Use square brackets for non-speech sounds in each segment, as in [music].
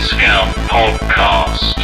Discount Podcast.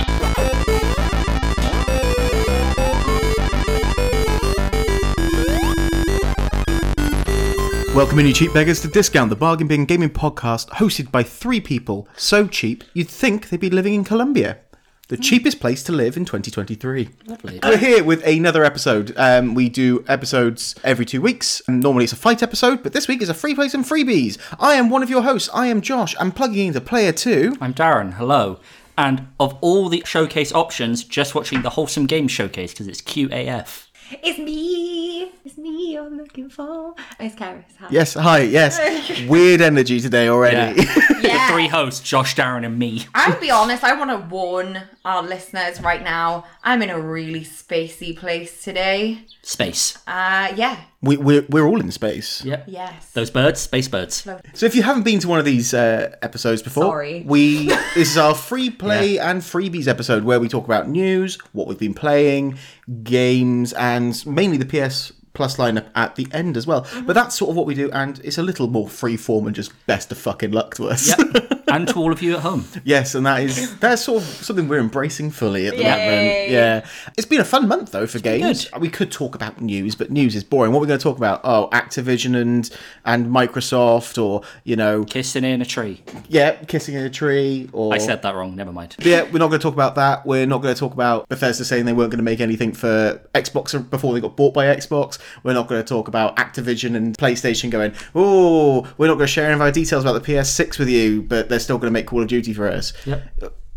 Welcome in, you cheap beggars, to Discount, the bargain bin gaming podcast hosted by three people so cheap you'd think they'd be living in Colombia. The cheapest place to live in 2023. Lovely. We're here with another episode. Um, we do episodes every two weeks. Normally it's a fight episode, but this week is a free place and freebies. I am one of your hosts. I am Josh. I'm plugging into Player 2. I'm Darren. Hello. And of all the showcase options, just watching the Wholesome Games showcase because it's QAF. It's me. It's me you're looking for. It's Karis. Hi. Yes, hi, yes. [laughs] Weird energy today already. Yeah. [laughs] The three hosts, Josh, Darren, and me. I'll be honest, I want to warn our listeners right now. I'm in a really spacey place today. Space. Uh, yeah. we, we're, we're all in space. Yep. Yes. Those birds, space birds. So if you haven't been to one of these uh, episodes before, Sorry. we this is our free play and freebies episode where we talk about news, what we've been playing, games, and mainly the PS Plus lineup at the end as well. Mm-hmm. But that's sort of what we do, and it's a little more free form and just best of fucking luck to us. Yep. [laughs] and to all of you at home. yes, and that is that's sort of something we're embracing fully at the Yay. moment. Yeah, it's been a fun month though for games. good. We could talk about news, but news is boring. What we're we going to talk about? Oh, Activision and and Microsoft, or you know, Kissing in a tree. yeah, kissing in a tree, or I said that wrong. Never mind. But yeah, we're not going to talk about that. We're not going to talk about Bethesda saying they weren't going to make anything for Xbox before they got bought by Xbox. We're not going to talk about Activision and PlayStation going, oh, we're not going to share any of our details about the PS6 with you, but they're still going to make Call of Duty for us. Yep.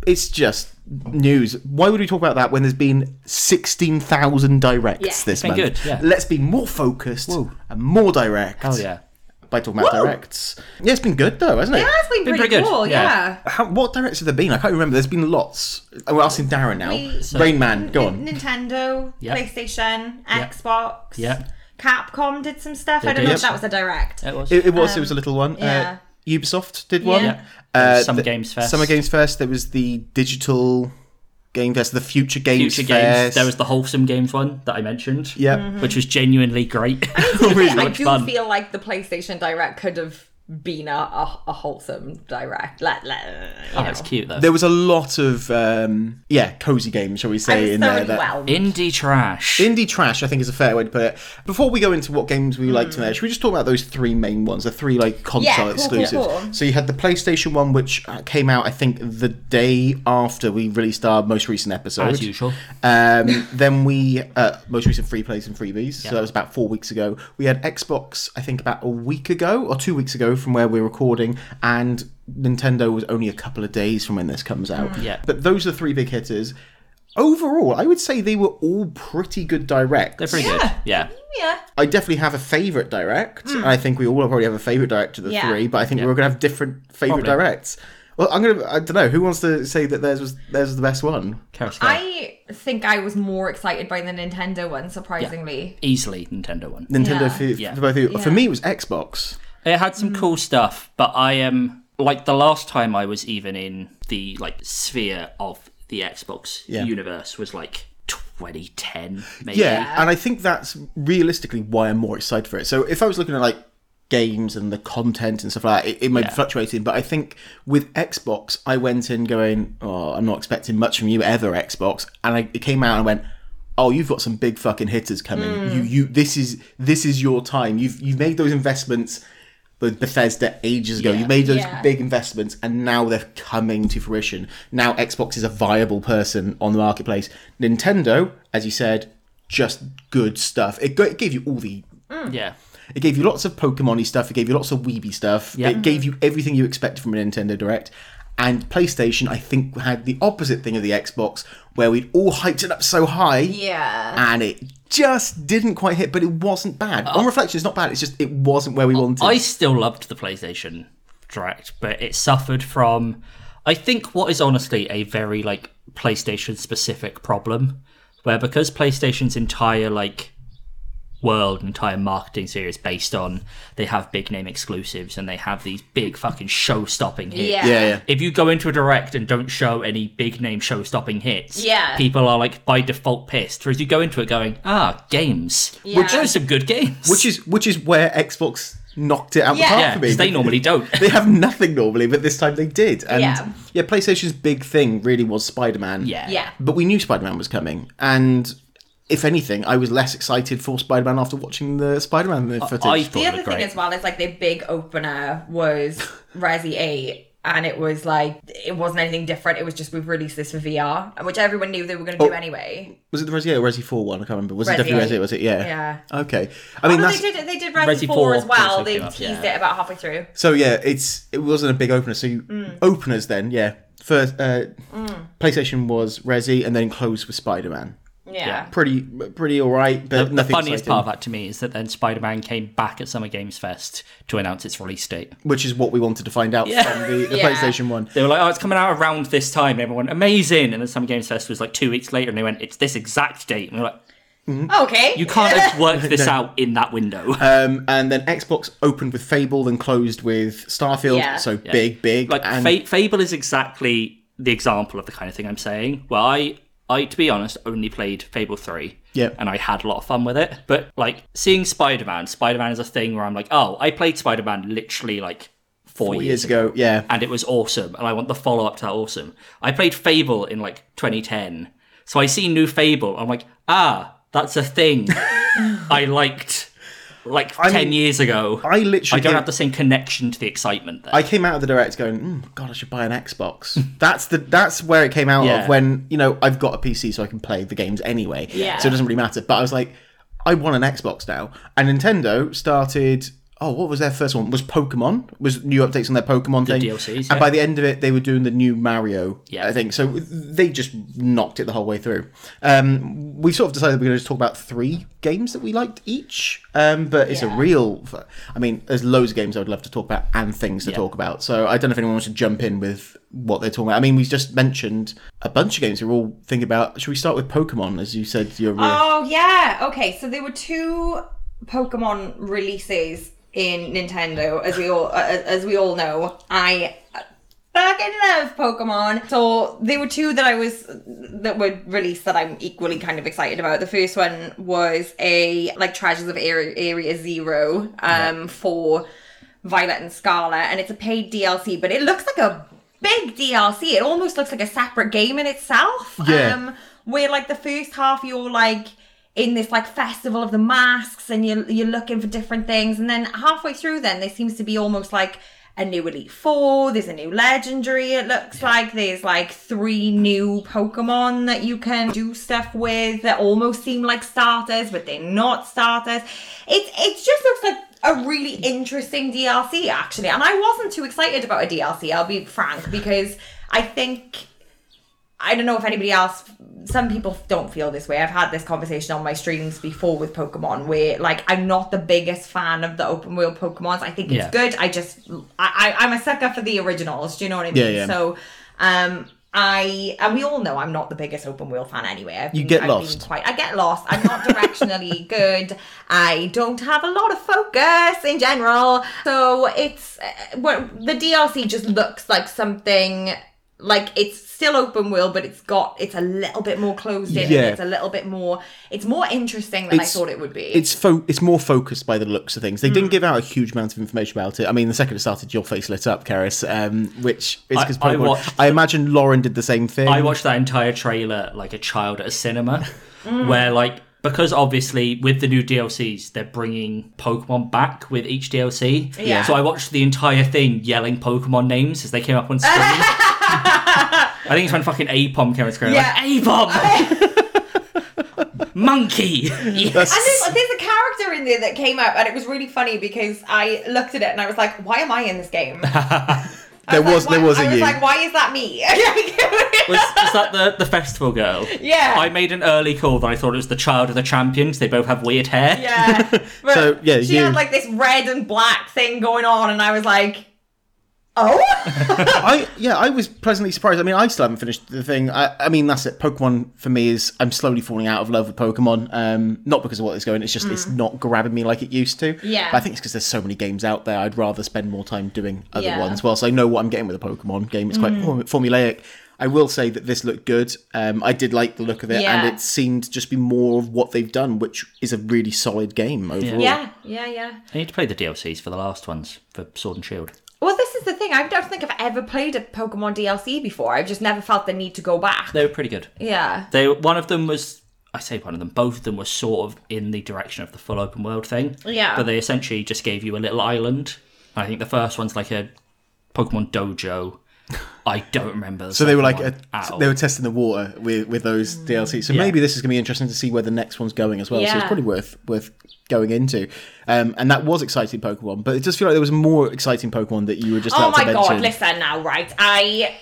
It's just news. Why would we talk about that when there's been 16,000 directs Yeah. this been month? good, yeah. Let's be more focused and more direct. Oh, yeah. By talking about Woo! directs. Yeah, it's been good though, hasn't it? Yeah, it's been, Been pretty, pretty good, cool. yeah. Yeah. How, what directs have there been? I can't remember. There's been lots. Oh, we're asking Darren now. We- Rain Man, go on. N- Nintendo, Yep. PlayStation, Yep. Xbox. Yeah. Capcom did some stuff. They I don't know did. if that was a direct. It was. It, it was. it was a little one. yeah. Uh, Ubisoft did one. Yeah. Uh, Summer the- Games Fest. Summer Games Fest. There was the digital game fest, the Future Games Future Fest. games. There was the Wholesome Games one that I mentioned. Yeah. Mm-hmm. Which was genuinely great. [laughs] Really? I much do fun. feel like the PlayStation Direct could have been a, a, a wholesome direct. Let, let, you oh, know. it's cute though. There was a lot of um, yeah, cozy games, shall we I say, in so there. That. Indie trash. Indie trash, I think, is a fair way to put it. Before we go into what games we liked in there, should we just talk about those three main ones, the three like console. Yeah, cool, cool, exclusives? cool. So you had the PlayStation one, which uh, came out, I think, the day after we released our most recent episode. as usual. Um, then we uh, most recent free plays and freebies. So that was about four weeks ago. We had Xbox, I think, about a week ago or two weeks ago from where we're recording, and Nintendo was only a couple of days from when this comes out. Mm. Yeah. But those are three big hitters. Overall, I would say they were all pretty good directs. They're pretty Yeah. good. Yeah. yeah. I definitely have a favorite direct. Mm. I think we all probably have a favorite direct of the. Yeah. three, but I think we're going to have different favorite Probably. directs. Well, I'm gonna. I don't know who wants to say that theirs was theirs was the best one. I think I was more excited by the Nintendo one, surprisingly. Easily Nintendo one. Nintendo Yeah. for, Yeah. for both of you. For me, it was Xbox. It had some cool hmm. stuff, but I am like the last time I was even in the like sphere of the Xbox Yeah. universe was like 2010, maybe. Yeah, and I think that's realistically why I'm more excited for it. So if I was looking at like games and the content and stuff like that, it, it might Yeah. be fluctuating. But I think with Xbox, I went in going, "Oh, I'm not expecting much from you ever, Xbox," and I, it came out and I went. Oh, you've got some big fucking hitters coming. You, hmm. you. This is this is your time. You've you've made those investments with Bethesda ages ago. Yeah. You made those Yeah. big investments, and now they're coming to fruition. Now Xbox is a viable person on the marketplace. Nintendo, as you said, just good stuff. It, go- it gave you all the. Mm. Yeah. It gave you lots of Pokemon-y stuff. It gave you lots of Weeby stuff. Yeah. It gave you everything you expected from a Nintendo Direct. And PlayStation, I think, had the opposite thing of the Xbox, where we'd all hyped it up so high, Yeah. and it just didn't quite hit. But it wasn't bad. On oh. reflection, it's not bad. It's just it wasn't where we wanted. I still loved the PlayStation Direct, but it suffered from I think what is honestly a very like PlayStation specific problem where because PlayStation's entire like world, entire marketing series based on they have big name exclusives and they have these big fucking show stopping hits. Yeah. yeah, yeah. If you go into a direct and don't show any big name show stopping hits, Yeah. people are like by default pissed. Whereas you go into it going, ah, games. Yeah. Which are some good games. which is which is where Xbox knocked it out Yeah. the park Yeah, for me. 'cause they normally don't. [laughs] they have nothing normally, but this time they did. And Yeah. yeah, PlayStation's big thing really was Spider Man. Yeah. Yeah. But we knew Spider Man was coming. And if anything, I was less excited for Spider Man after watching the Spider Man footage. I The thought it other looked thing great. as well is like their big opener was [laughs] Resi 8. And it was like, it wasn't anything different. It was just, we've released this for VR, which everyone knew they were going to do Oh. anyway. was it the Resi 8 or Resi 4 one? I can't remember. Was it Resi definitely 8. Resi 8? Was it? Yeah. Yeah. Okay. I mean, Oh, no, that's. they did, they did Resi, Resi 4, 4 as well. They teased yeah. it about halfway through. So yeah, it's it wasn't a big opener. So you, Mm. openers then, yeah. First, uh, PlayStation was Resi, and then closed with Spider Man. Yeah. Pretty, pretty all right, but The, the funniest exciting, part of that to me is that then Spider Man came back at Summer Games Fest to announce its release date. which is what we wanted to find out Yeah. from the, the [laughs] Yeah. PlayStation One. They were like, "Oh, it's coming out around this time." And everyone, amazing. And then Summer Games Fest was like two weeks later, and they went, "It's this exact date." And we're like, Okay. "You can't have [laughs] worked [laughs] this out in that window." Um, and then Xbox opened with Fable, then closed with Starfield. Yeah. So big, big. like and Fa- Fable is exactly the example of the kind of thing I'm saying. Well, I, I to be honest, only played Fable three. Yeah. and I had a lot of fun with it. But like seeing Spider Man, Spider Man is a thing where I'm like, oh, I played Spider Man literally like four, four years, years ago, yeah. and it was awesome, and I want the follow up to that awesome. I played Fable in like 2010, so I see new Fable. I'm like, ah, that's a thing [laughs] I liked like 10 mean, years ago. I literally I don't came- have the same connection to the excitement there. I came out of the direct going, mm, God, I should buy an Xbox. [laughs] that's the that's where it came out Yeah. of when you know I've got a PC so I can play the games anyway. Yeah. So it doesn't really matter. But I was like, I want an Xbox now, and Nintendo started. Oh, what was their first one? Was Pokemon? Was new updates on their Pokemon thing? DLCs, And by the end of it, they were doing the new Mario. Yeah. I think so. They just knocked it the whole way through. Um, we sort of decided we're going to just talk about three games that we liked each. Um, but it's a real. I mean, there's loads of games I would love to talk about and things to Yeah. talk about. So I don't know if anyone wants to jump in with what they're talking about. I mean, we just mentioned a bunch of games we're all thinking about. Should we start with Pokemon? As you said, you're. Real... Oh yeah. Okay, so there were two Pokemon releases in Nintendo, as we all uh, as we all know. I fucking love Pokemon. So there were two that I was that were released that I'm equally kind of excited about. The first one was a like Treasures of Area, Area Zero um for Violet and Scarlet, and it's a paid DLC, but it looks like a big DLC. It almost looks like a separate game in itself. Yeah. Um, where like the first half you're like in this like festival of the masks and you're you're looking for different things, and then halfway through, then there seems to be almost like a new Elite Four. There's a new Legendary. It looks like there's like three new Pokemon that you can do stuff with that almost seem like starters, but they're not starters. It it just looks like a really interesting DLC actually, and I wasn't too excited about a DLC. I'll be frank because I think I don't know if anybody else. Some people don't feel this way. I've had this conversation on my streams before with Pokemon, where like I'm not the biggest fan of the open world Pokemons. I think it's Yeah. good. I just I, I I'm a sucker for the originals. Do you know what I mean? Yeah, yeah. So um. I and we all know I'm not the biggest open world fan anyway. I've You been- get I've lost. Quite, I get lost. I'm not directionally [laughs] good. I don't have a lot of focus in general. So it's uh, well, the DLC just looks like something like it's still open world, but it's got it's a little bit more closed in. Yeah. It's a little bit more. It's more interesting than It's- I thought it would be. It's fo- it's more focused by the looks of things. They Hmm. didn't give out a huge amount of information about it. I mean, the second it started, your face lit up, Karis, um, which is because I Pokemon. watched- I imagine Lauren did the same thing. I watched that entire trailer like a child at a cinema, where like because obviously with the new DLCs they're bringing Pokemon back with each DLC. Yeah. So I watched the entire thing yelling Pokemon names as they came up on screen. [laughs] I think it's when fucking Aipom came on screen. Yeah. Like, Aipom, [laughs] monkey. Yes. And there's, there's a character in there that came up, and it was really funny because I looked at it and I was like, "Why am I in this game?" [laughs] there was like, there why- was I a was you. like, "Why is that me?" [laughs] Was, was that the, the festival girl? Yeah. I made an early call that I thought it was the child of the champions. They both have weird hair. yeah. But So, yeah, she you- had like this red and black thing going on, and I was like, "Oh." [laughs] I yeah, I was pleasantly surprised. I mean, I still haven't finished the thing. I, I mean, that's it. Pokemon for me is I'm slowly falling out of love with Pokemon. Um, not because of what it's going. It's just it's not grabbing me like it used to. Mm. Yeah. But I think it's because there's so many games out there. I'd rather spend more time doing other Yeah. Mm. ones. Whilst I know what I'm getting with a Pokemon game, it's quite form- formulaic. I will say that this looked good. Um, I did like the look of it, Yeah. and it seemed to just be more of what they've done, which is a really solid game overall. Yeah, yeah, yeah. I need to play the DLCs for the last ones for Sword and Shield. Well, this is the thing. I don't think I've ever played a Pokemon DLC before. I've just never felt the need to go back. They were pretty good. Yeah. They one of them was I say one of them, both of them were sort of in the direction of the full open world thing. Yeah. But they essentially just gave you a little island. I think the first one's like a Pokemon dojo. I don't remember. The So they were like, a, one at all. they were testing the water with with those DLCs. So Yeah. maybe this is going to be interesting to see where the next one's going as well. So it's probably worth worth going into. Um, and that was exciting Pokemon, but it does feel like there was more exciting Pokemon that you were just Oh about to my mention. god, listen now, right? I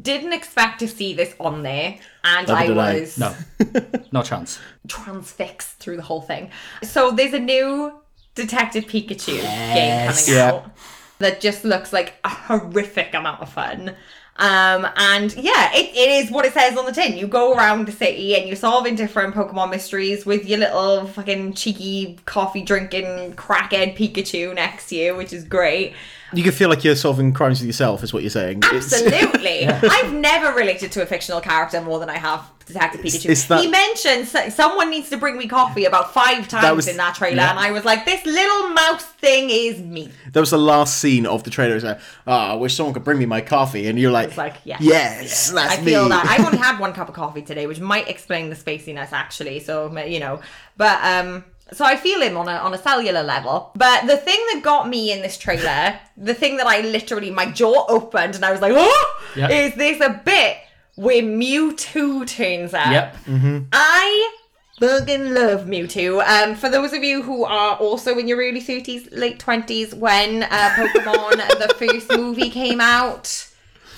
didn't expect to see this on there, and Neither I did I. was no, [laughs] no chance. transfixed through the whole thing. So there's a new Detective Pikachu game coming Yeah. out that just looks like a horrific amount of fun. Um, and yeah, it, it is what it says on the tin. You go around the city and you're solving different Pokemon mysteries with your little fucking cheeky coffee drinking crackhead Pikachu next to you, which is great. You can feel like you're solving crimes with yourself, is what you're saying. It's- Absolutely. [laughs] I've never related to a fictional character more than I have Detective Pikachu. it's that- He mentioned s- someone needs to bring me coffee about five times was- in that trailer, yeah. and I was like, this little mouse thing is me. that was the last scene of the trailer. It's like, oh, I wish someone could bring me my coffee. And you're like, It's like, yes. yes, that's I me. feel that. I've only [laughs] had one cup of coffee today, which might explain the spaciness actually. So you know, but um, so I feel him on a on a cellular level. But the thing that got me in this trailer, [laughs] the thing that I literally my jaw opened and I was like, oh, Yeah. is this a bit where Mewtwo turns up? Yep. Mm-hmm. I fucking love Mewtwo. Um, for those of you who are also in your early 30s, late 20s, when uh, Pokemon, [laughs] the first movie came out,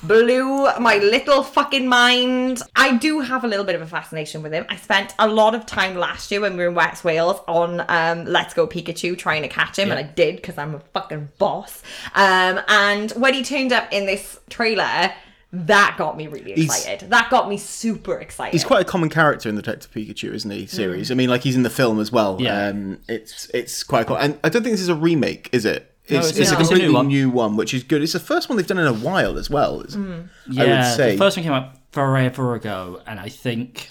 blew my little fucking mind. I do have a little bit of a fascination with him. I spent a lot of time last year when we were in West Wales on um, Let's Go Pikachu trying to catch him, and I did because I'm a fucking boss. Um, and when he turned up in this trailer, that got me really He's- excited. that got me super excited. He's quite a common character in the Detective Pikachu, isn't he? Series. I mean, like he's in the film as well. Yeah. Um, it's it's quite cool. And I don't think this is a remake, is it? It's, it's- it's a no. It's a new completely one. new one, which is good. It's the first one they've done in a while as well. is- Yeah, would say. the first one came out forever ago, and I think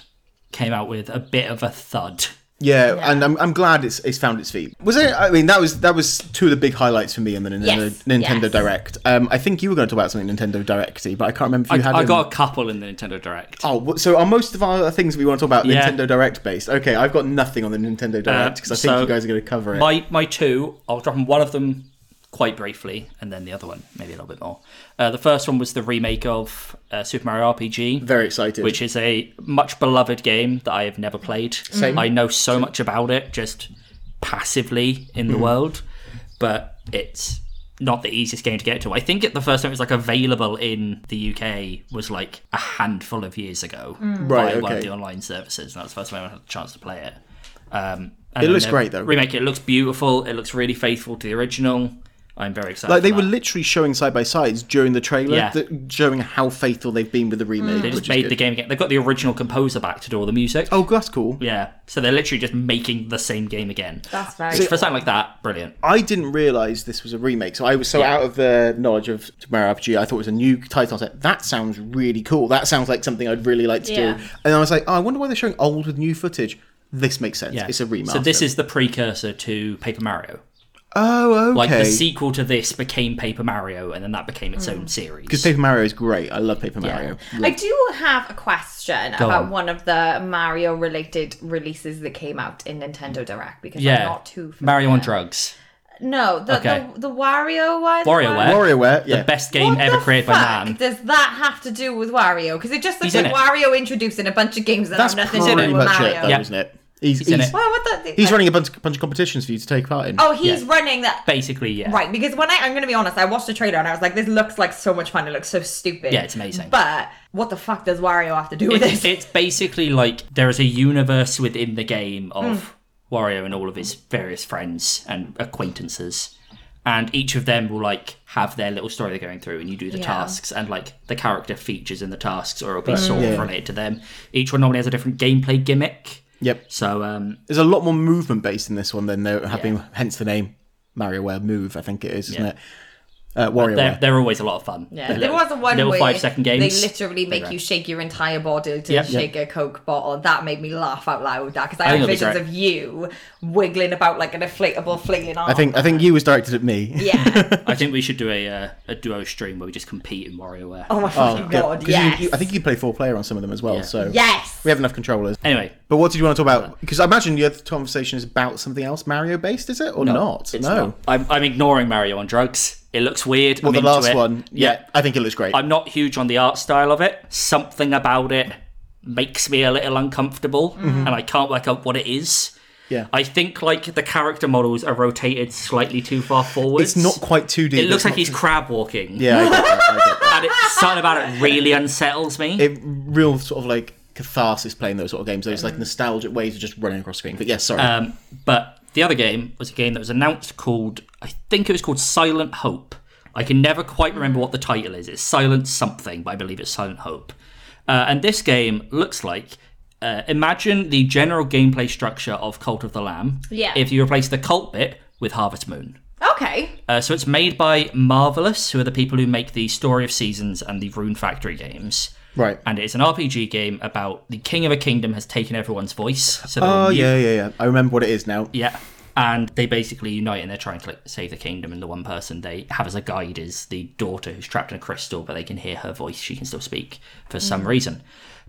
came out with a bit of a thud. yeah, and I'm, I'm glad it's it's found its feet. Was it? I mean, that was that was two of the big highlights for me in the Nintendo, Yes, Nintendo yes. Direct. Um, I think you were going to talk about something Nintendo Directy, but I can't remember if you I, had. I any- got a couple in the Nintendo Direct. Oh, so are most of our things we want to talk about Yeah. Nintendo Direct based? Okay, I've got nothing on the Nintendo Direct because I think so you guys are going to cover it. My my two, I'll drop on one of them quite briefly, and then the other one maybe a little bit more. Uh, the first one was the remake of uh, Super Mario RPG, Very excited. which is a much beloved game that I have never played. Same. I know so much about it just passively in the world, but it's not the easiest game to get to. I think it, the first time it was like available in the UK was like a handful of years ago Hmm. Right, by one of the online services, and that's the first time I had a chance to play it. Um, It looks great, though. Remake it looks beautiful. It looks really faithful to the original. I'm very excited. like they were that. literally showing side by sides during the trailer, Yeah. that, showing how faithful they've been with the remake. They just made the game again. They've got the original composer back to do all the music. Oh, that's cool. Yeah, so they're literally just making the same game again. That's very Which, for something like that, brilliant. I didn't realize this was a remake, so I was so Yeah. out of the knowledge of Mario RPG. I thought it was a new title. I was like, that sounds really cool. That sounds like something I'd really like to Yeah. do. And I was like, oh, I wonder why they're showing old with new footage. This makes sense. Yeah, It's a remaster. So this is the precursor to Paper Mario. Oh okay. Like the sequel to this became Paper Mario, and then that became its own hmm. series. because Paper Mario is great. I love Paper Mario. I do have a question Go about on. one of the Mario related releases that came out in Nintendo Direct because I'm yeah, not too familiar. Mario on drugs, No, the, Okay. the the Wario one. WarioWare. WarioWare, yeah. the best game What ever the created by man. Does that have to do with Wario? Because it just looks He's like it. Wario introducing a bunch of games that That's have nothing to do with much Mario. it, though, Yeah. isn't it? He's, He's in he's, it. Well, what the? he's running a bunch, bunch of competitions for you to take part in. Oh, he's Yeah. running that. Basically, yeah. Right, because when I, I'm going to be honest, I watched the trailer and I was like, this looks like so much fun. It looks so stupid. Yeah, it's amazing. But what the fuck does Wario have to do with It's, this? it's basically like there is a universe within the game of hmm. Wario and all of his various friends and acquaintances. And each of them will like have their little story they're going through, and you do the Yeah. tasks, and like the character features in the tasks, or it'll be sort Yeah. of related to them. Each one normally has a different gameplay gimmick. Yep. So um, There's a lot more movement based in this one than there have Yeah. been, hence the name Mario WarioWare Move, I think it is, isn't Yeah. it? Uh, They're, they're always a lot of fun. Yeah, The there little- was a one little where five second games. they literally make you shake your entire body to Yep. shake a Coke bottle. That made me laugh out loud. That because I, I think had visions of you wiggling about like an inflatable flailing arm. I think I think you was directed at me. Yeah. [laughs] I think we should do a uh, a duo stream where we just compete in WarioWare. Oh my fucking Yeah, god. 'cause you- Yes. you- I think you play four player on some of them as well. Yeah. So Yes. we have enough controllers. Anyway, But what did you want to talk about? Because I imagine your conversation is about something else, Mario based, is it or not? it's no. not. I'm, I'm ignoring Mario on drugs. It looks weird. Well, I'm the last it. one, yeah, I think it looks great. I'm not huge on the art style of it. Something about it makes me a little uncomfortable, and I can't work out what it is. Mm-hmm. Yeah. I think like the character models are rotated slightly too far forward. it's not quite 2D. It looks like he's it's crab walking. Yeah, I get that. I get that. [laughs] and it's something about it really unsettles me. It real sort of like catharsis playing those sort of games. Those like nostalgic ways of just running across screen. But yes, sorry. Um, but the other game was a game that was announced called, I think it was called Silent Hope. I can never quite remember what the title is. It's Silent something, but I believe it's Silent Hope. Uh, and this game looks like uh, imagine the general gameplay structure of Cult of the Lamb. Yeah. If you replace the cult bit with Harvest Moon. Okay. Uh, so it's made by Marvelous, who are the people who make the Story of Seasons and the Rune Factory games. Right. And it's an RPG game about the king of a kingdom has taken everyone's voice. So Oh new- yeah, yeah, yeah. I remember what it is now. yeah. And they basically unite and they're trying to like save the kingdom. And the one person they have as a guide is the daughter who's trapped in a crystal, but they can hear her voice. She can still speak for some mm. reason.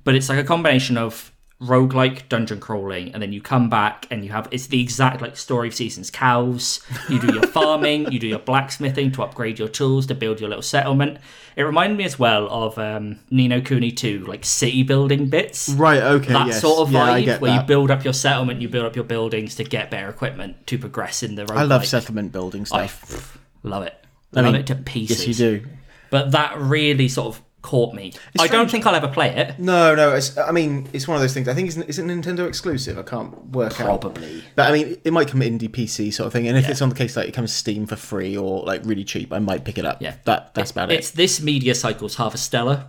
But it's like a combination of roguelike dungeon crawling, and then you come back and you have it's the exact like story of seasons cows. You do your [laughs] farming, you do your blacksmithing to upgrade your tools to build your little settlement. It reminded me as well of um, Ni no Kuni 2, like city building bits Right. Okay. that yes. sort of yeah, vibe get where that. you build up your settlement, you build up your buildings to get better equipment to progress in the road. I love settlement building I stuff. love it. I love mean, it to pieces. yes, you do. But that really sort of caught me. I don't think I'll ever play it. No, no. It's, I mean, it's one of those things. I think it's, is it Nintendo exclusive? I can't work out. Probably. But I mean, it might come indie PC sort of thing. And if Yeah. it's on the case like it comes Steam for free or like really cheap, I might pick it up. Yeah. That that's about it. It's this media cycle's half Harvestella.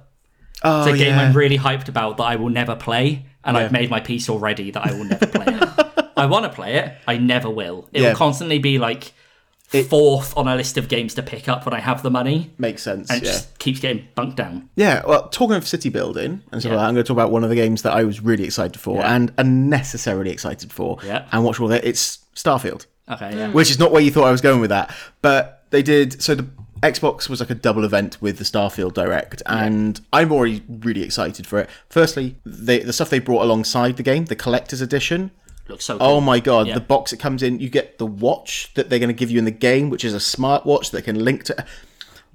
Oh It's a game. I'm really hyped about that I will never play, and I've made my peace already that I will never play it. [laughs] I want to play it, I never will. It Yeah. will constantly be like fourth on a list of games to pick up when I have the money, Makes sense. and it yeah. just keeps getting bunked down. Yeah, well, talking of city building and stuff Yeah. like that, I'm going to talk about one of the games that I was really excited for Yeah. and unnecessarily excited for. Yeah. And watch all that. It's Starfield, Okay, yeah. which is not where you thought I was going with that. But they did. So the Xbox was like a double event with the Starfield Direct, and I'm already really excited for it. Firstly, they, the stuff they brought alongside the game, the collector's edition. Looks so oh cool. Oh my god, Yeah. the box it comes in, you get the watch that they're going to give you in the game, which is a smartwatch that can link to.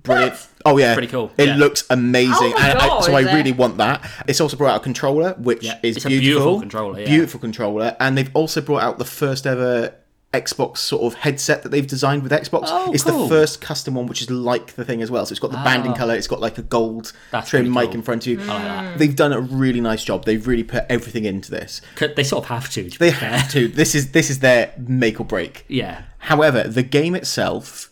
Brilliant. Oh yeah, Pretty cool, It yeah. looks amazing, Oh my and I, God, so I it? really want that. It's also brought out a controller, which Yeah, is it's a beautiful. beautiful controller, yeah. Beautiful controller, and they've also brought out the first ever Xbox sort of headset that they've designed with Xbox. Oh, it's cool. the first custom one, which is like the thing as well. So it's got the banding color. It's got like a gold That's trim pretty mic in front of you. like that. They've done a really nice job. They've really put everything into this. They sort of have to. to They be have to. [laughs] This is this is their make or break. Yeah. However, the game itself,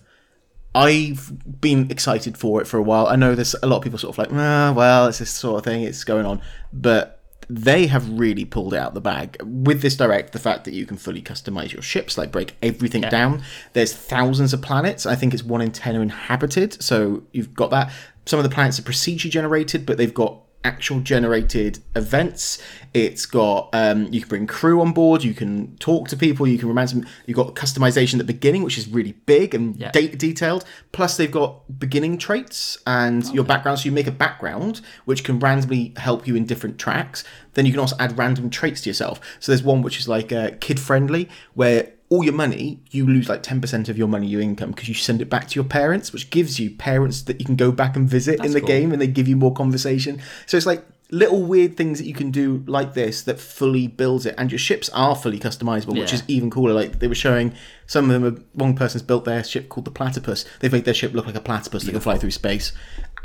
I've been excited for it for a while. I know there's a lot of people sort of like, ah, well, it's this sort of thing, it's going on. But they have really pulled out the bag with this direct. The fact that you can fully customize your ships, like break everything down. There's thousands of planets. I think it's one in ten are inhabited, so you've got that. Some of the planets are procedure generated, but they've got actual generated events. It's got um, you can bring crew on board. You can talk to people. You can romance them. You've got customization at the beginning, which is really big and Yeah. de- detailed. Plus, they've got beginning traits and your background. So you make a background which can randomly help you in different tracks. Then you can also add random traits to yourself. So there's one which is like uh, kid friendly, where all your money you lose like 10% of your money your income because you send it back to your parents which gives you parents that you can go back and visit in the cool. game and they give you more conversation. So it's like little weird things that you can do like this that fully builds it. And your ships are fully customizable which is even cooler. Like they were showing some of them are, one person's built their ship called the platypus. They've made their ship look like a platypus that can fly through space.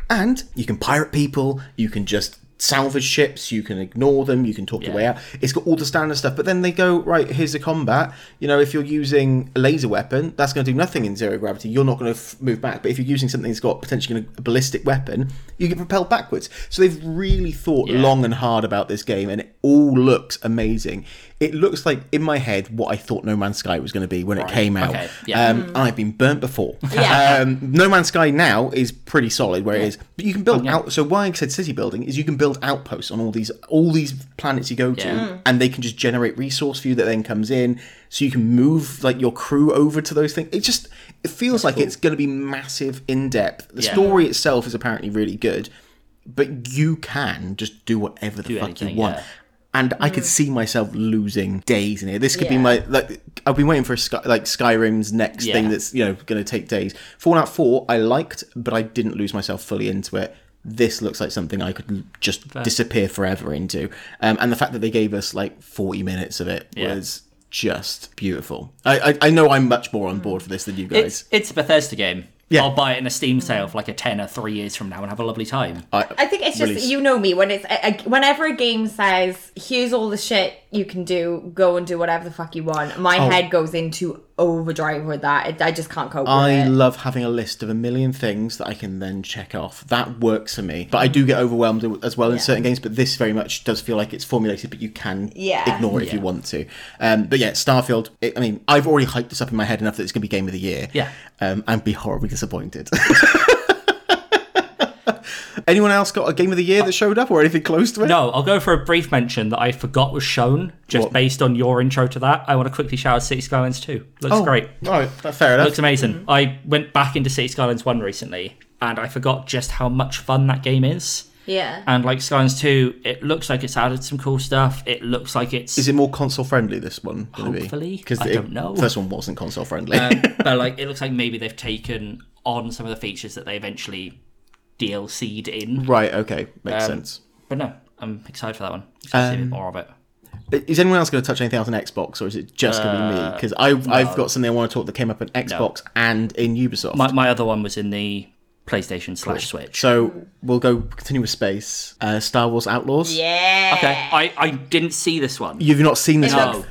And you can pirate people you can just salvage ships you can ignore them you can talk your way out. It's got all the standard stuff but then they go right here's the combat. You know if you're using a laser weapon that's going to do nothing in zero gravity. You're not going to f- move back. But if you're using something that's got potentially a ballistic weapon you get propelled backwards. So they've really thought Yeah. long and hard about this game and it all looks amazing it looks like in my head what I thought No Man's Sky was going to be when it came out. okay, yeah. Um, and I've been burnt before. [laughs] Yeah. Um, no Man's Sky now is pretty solid where it is, but you can build out. So why I said city building is you can build outposts on all these all these planets you go to, and they can just generate resource for you that then comes in, so you can move like your crew over to those things. It just it feels like it's going to be massive, in depth. The Yeah. story itself is apparently really good, but you can just do whatever the Do fuck anything, you want. yeah. And I could see myself losing days in here. This could be my like. I've been waiting for Sky, like Skyrim's next Yeah. thing that's you know going to take days. Fallout Four I liked, but I didn't lose myself fully into it. This looks like something I could just disappear forever into. Um, and the fact that they gave us like forty minutes of it Yeah. was just beautiful. I, I I know I'm much more on board for this than you guys. It's it's a Bethesda game. Yeah. I'll buy it in a Steam sale for like a tenner three years from now and have a lovely time. I think it's just Release. you know me when it's a, a- whenever a game says here's all the shit you can do, go and do whatever the fuck you want. My Oh. head goes into overdrive with that. It, I just can't cope with I love having a list of a million things that I can then check off. That works for me. But I do get overwhelmed as well in Yeah. certain games. But this very much does feel like it's formulated, but you can Yeah. ignore it if you want to. Um, but yeah, Starfield. It, I mean, I've already hyped this up in my head enough that it's going to be game of the year. Yeah. Um, and be horribly disappointed. [laughs] Anyone else got a game of the year that showed up or anything close to it? No, I'll go for a brief mention that I forgot was shown just What? based on your intro to that. I want to quickly shout out City Skylines 2. Looks Oh, great. All right, fair enough. Looks amazing. I went back into City Skylines 1 recently and I forgot just how much fun that game is. yeah. And like Skylines 2, it looks like it's added some cool stuff. It looks like it's Is it more console friendly? This one, gonna be? Hopefully. because I don't know. First one wasn't console friendly. um, but [laughs] like it looks like maybe they've taken on some of the features that they eventually DLC'd in. right. Okay, makes Um, sense. But no, I'm excited for that one. Excited to see a Um, bit more of it. Is anyone else going to touch anything else on Xbox, or is it just going to be Uh, me? Because I've I've got something I want to talk that came up on Xbox and in Ubisoft. My, my other one was in the PlayStation slash Switch. so we'll go continue with space. Uh, Star Wars Outlaws. yeah. Okay, I, I didn't see this one. You've not seen this It one. looks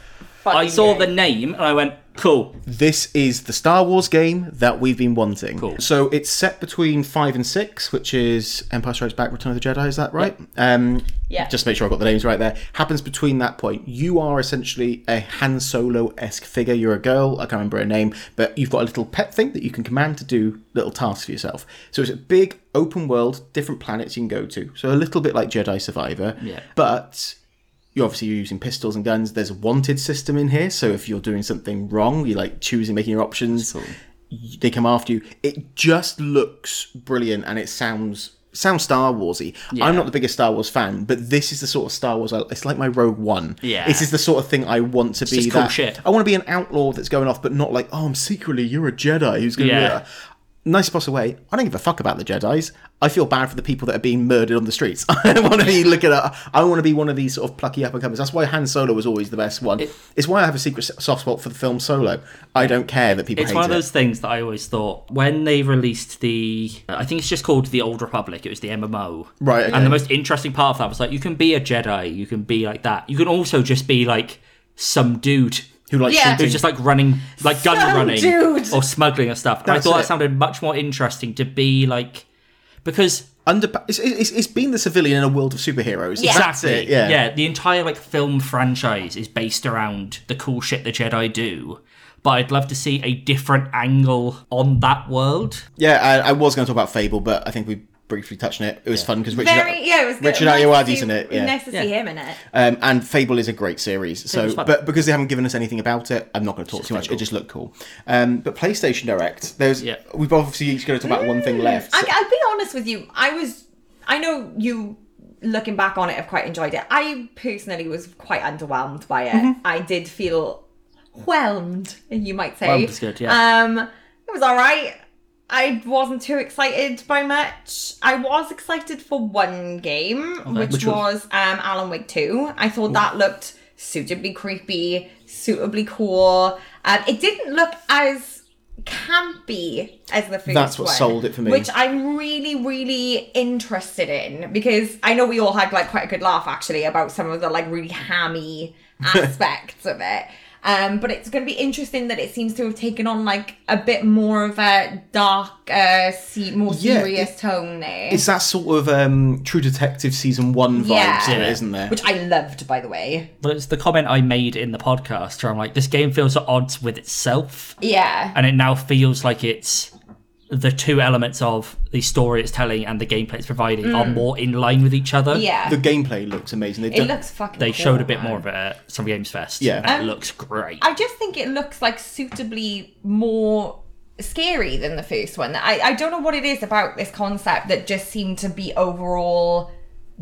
I saw great. the name and I went, cool. This is the Star Wars game that we've been wanting. Cool. So it's set between five and six, which is Empire Strikes Back, Return of the Jedi. Is that right? Um, Yeah. Just to make sure I got the names right there. Happens between that point. You are essentially a Han Solo esque figure. You're a girl. I can't remember her name, but you've got a little pet thing that you can command to do little tasks for yourself. So it's a big open world, different planets you can go to. So a little bit like Jedi Survivor. Yeah. But you obviously you're using pistols and guns. There's a wanted system in here, so if you're doing something wrong, you're like choosing making your options. y- They come after you. It just looks brilliant, and it sounds sounds Star Warsy. I'm not the biggest Star Wars fan, but this is the sort of Star Wars. I, it's like my Rogue One. Yeah. this is the sort of thing I want to be. just cool that shit. I want to be an outlaw that's going off, but not like oh, I'm secretly you're a Jedi who's going to Yeah. be. Nice possible way. I don't give a fuck about the Jedi's. I feel bad for the people that are being murdered on the streets. [laughs] I don't want to be looking at. I want to be one of these sort of plucky up and comers. That's why Han Solo was always the best one. it's why I have a secret soft spot for the film Solo. I don't care that people It's hate one of it. those things that I always thought when they released the. Uh, I think it's just called the Old Republic. It was the MMO. Right, okay. And the most interesting part of that was like you can be a Jedi, you can be like that. You can also just be like some dude Who like Yeah. who's just like running, like gun Some running dude. or smuggling and stuff. And I thought it. that sounded much more interesting to be like because under. It's, it's, it's been the civilian in a world of superheroes. Yeah. That's it. Yeah. yeah, the entire like film franchise is based around the cool shit the Jedi do. But I'd love to see a different angle on that world. Yeah, I, I was going to talk about Fable, but I think we briefly touched on it. It was fun because Richard, Very, yeah, it was good. Richard nice to Ayoade's see- in it. Yeah. Nice to see him in it. Um, and Fable is a great series. So, but because they haven't given us anything about it, I'm not going to talk too much. very It just looked cool. Um, but PlayStation Direct, there's Yeah. we've obviously each going to talk about one thing left. I, I'll be honest with you. I was. I know you. Looking back on it, have quite enjoyed it. I personally was quite underwhelmed by it. Mm-hmm. I did feel whelmed, you might say. Whelmed is good, yeah. Um, it was all right. I wasn't too excited by much. I was excited for one game, which, Which was um, Alan Wake 2. I thought that looked suitably creepy, suitably cool. Um, it didn't look as campy as the first That's what one, sold it for me. Which I'm really, really interested in because I know we all had like quite a good laugh actually about some of the like really hammy [laughs] aspects of it. Um, but it's going to be interesting that it seems to have taken on like a bit more of a dark, uh, se- more Yeah, serious it- tone there. It's that sort of um, True Detective season one vibe to it, Yeah. isn't there? Which I loved, by the way. But it's the comment I made in the podcast where I'm like, this game feels at odds with itself, Yeah. and it now feels like it's the two elements of the story it's telling and the gameplay it's providing are more in line with each other. Mm. Yeah. the gameplay looks amazing. They've it done, looks fucking They cool, showed a bit man. more of it at Summer Games Fest. Yeah. And Um, it looks great. I just think it looks like suitably more scary than the first one. I, I don't know what it is about this concept that just seemed to be overall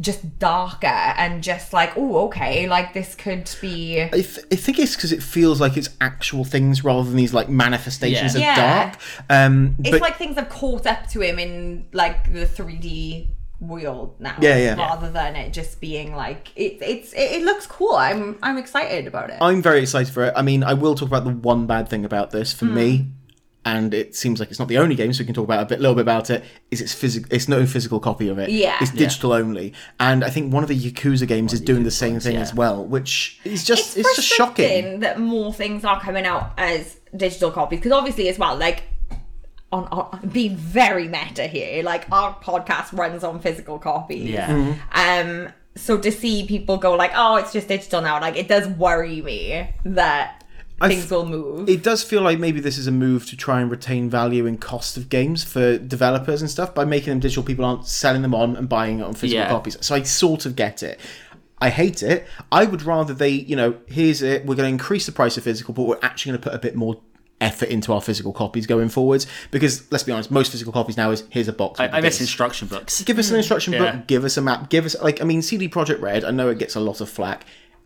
just darker and just like, oh, okay, like this could be. I, th- I think it's because it feels like it's actual things rather than these like manifestations Yeah. of Yeah. dark. Um, It's but like things have caught up to him in like the 3D world now. Yeah, yeah. Rather than it just being like it, it's it, it looks cool. I'm I'm excited about it. I'm very excited for it. I mean, I will talk about the one bad thing about this for me, and it seems like it's not the only game, so we can talk about a bit, little bit about it. Is it's physical? It's no physical copy of it. Yeah. it's digital only, and I think one of the Yakuza games is doing the same thing yeah. as well, which is just it's, it's, just shocking. that more things are coming out as digital copies because obviously as well like on, on being very meta here like our podcast runs on physical copies Yeah. Mm-hmm. um so to see people go like oh it's just digital now like it does worry me that I things f- will move It does feel like maybe this is a move to try and retain value in cost of games for developers and stuff by making them digital. People aren't selling them on and buying it on physical Yeah. copies. So I sort of get it. I hate it. I would rather they, you know, here's it. We're going to increase the price of physical, but we're actually going to put a bit more effort into our physical copies going forwards. Because let's be honest, most physical copies now is here's a box. I, I miss instruction books. Give us an hmm. instruction Yeah. book. Give us a map. Give us like I mean, CD Projekt Red. I know it gets a lot of flack.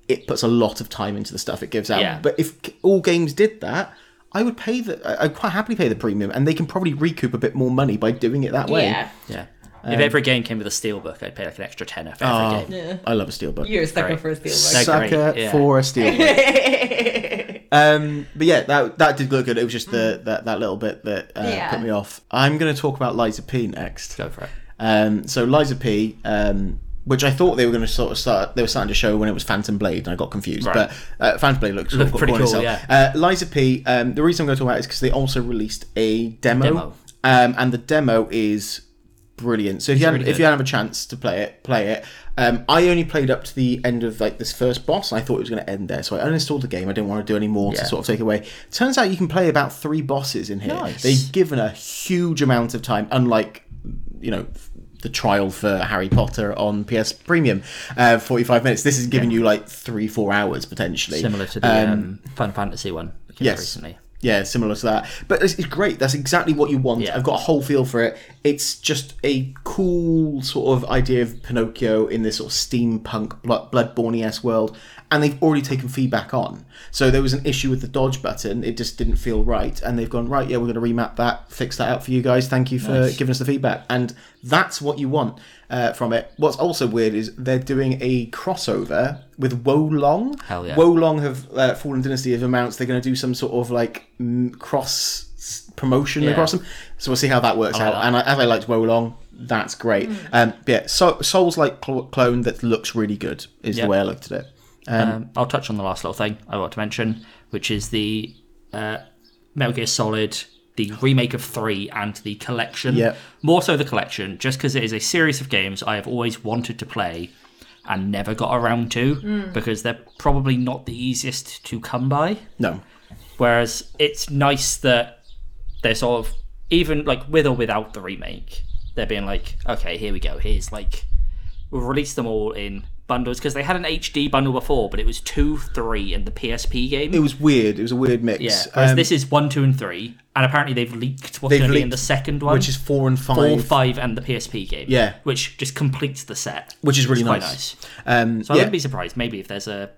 It puts a lot of time into the stuff it gives out. Yeah. But if all games did that, I would pay the. I- I'd quite happily pay the premium, and they can probably recoup a bit more money by doing it that way. yeah Yeah. if every game came with a steelbook, I'd pay like an extra tenner for every Oh, game. I love a steelbook. you're a sucker Great. for a steelbook. So- book. Sucker yeah. for a steelbook. [laughs] um, but yeah, that that did look good. It was just the that, that little bit that uh, Yeah. put me off. I'm going to talk about Lies of P next. Go for it. Um, so Lies of P, um, which I thought they were going to sort of start, they were starting to show when it was Phantom Blade, and I got confused. Right. But uh, Phantom Blade looks Looked pretty cool. cool, Uh, Lies of P. Um, the reason I'm going to talk about it is because they also released a demo, Demo. Um, and the demo is brilliant. So if you haven't, really if you have a chance to play it, play it. Um, I only played up to the end of like this first boss, and I thought it was going to end there, so I uninstalled the game. I didn't want to do any more Yeah. to sort of take away. Turns out you can play about three bosses in here. Nice. They've given a huge amount of time, unlike you know the trial for Harry Potter on PS Premium, uh, forty five minutes. This is giving you like three four hours potentially, Similar to the um, Final Fantasy one that came out yes. recently. Yeah, similar to that. But it's, it's great. That's exactly what you want. Yeah. I've got a whole feel for it. It's just a cool sort of idea of Pinocchio in this sort of steampunk, blood, Bloodborne esque world. And they've already taken feedback on. So there was an issue with the dodge button. It just didn't feel right. And they've gone, right, yeah, we're going to remap that, fix that out for you guys. Thank you for Nice. giving us the feedback. And that's what you want uh, from it. What's also weird is they're doing a crossover with Wo Long. Hell yeah. Wo Long have uh, Fallen Dynasty have announced they're going to do some sort of like mm, cross promotion Yeah. across them. So we'll see how that works like out. that. And I, as I liked Wo Long, that's great. Um, but yeah, so, Souls like cl- clone that looks really good is Yeah. the way I looked at it. Um, I'll touch on the last little thing I want to mention, which is the uh, Metal Gear Solid, the remake of three, and the collection. Yeah. More so the collection, just because it is a series of games I have always wanted to play and never got around to, because they're probably not the easiest to come by. No, Whereas it's nice that they're sort of even like with or without the remake, they're being like, okay, here we go. Here's like we'll release them all in bundles because they had an HD bundle before, but it was two, three, and the PSP game. it was weird. It was a weird mix. yeah. Whereas Um, this is one, two, and three, and apparently they've leaked what's going to be in the second one, which is four and five, four, five, and the PSP game. Yeah. which just completes the set. which is really It's quite nice. nice. Um, So I yeah, wouldn't be surprised maybe if there's a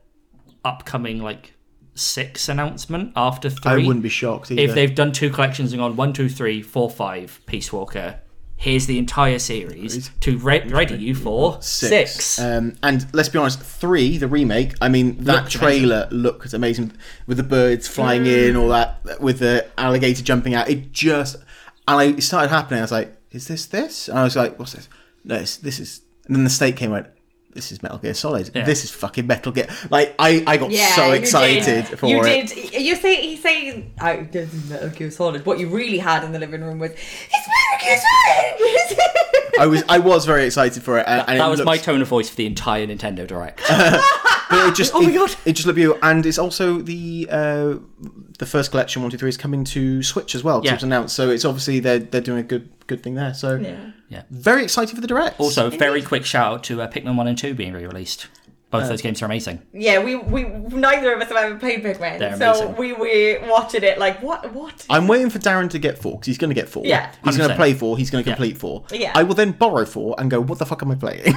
upcoming like six announcement after three. I wouldn't be shocked either. if they've done two collections and gone one, two, three, four, five, Peace Walker. Here's the entire series to re- ready you for six. Um, and let's be honest, three, the remake. I mean, that Looked trailer looked amazing with the birds flying in, all that, with the alligator jumping out. It just, and I, it started happening. I was like, "Is this this?" And I was like, "What's this?" No, this is. And then the state came out. This is Metal Gear Solid. Yeah. This is fucking Metal Gear. Like I, I got Yeah, so excited did. for you it. did. You say he's saying, "Oh, this is Metal Gear Solid." What you really had in the living room was, "It's Metal Gear Solid." [laughs] I was I was very excited for it. And, and That it was looks, my tone of voice for the entire Nintendo Direct. [laughs] But it just [gasps] Oh my it, God. it just looked beautiful, and it's also the uh, the first collection one two three is coming to Switch as well. Yeah. It was announced, so it's obviously they're they're doing a good good thing there. So Yeah. yeah. very excited for the direct. Also, very quick shout out to uh, Pikmin 1 and 2 being re released. Both Uh, those games are amazing. yeah, we we neither of us have ever played Pikmin, They're so amazing. we were watching it like, what? What? I'm waiting for Darren to get four because he's going to get four. Yeah. he's going to play four. He's going to Yeah. complete four. Yeah. I will then borrow four and go. What the fuck am I playing? [laughs] [laughs]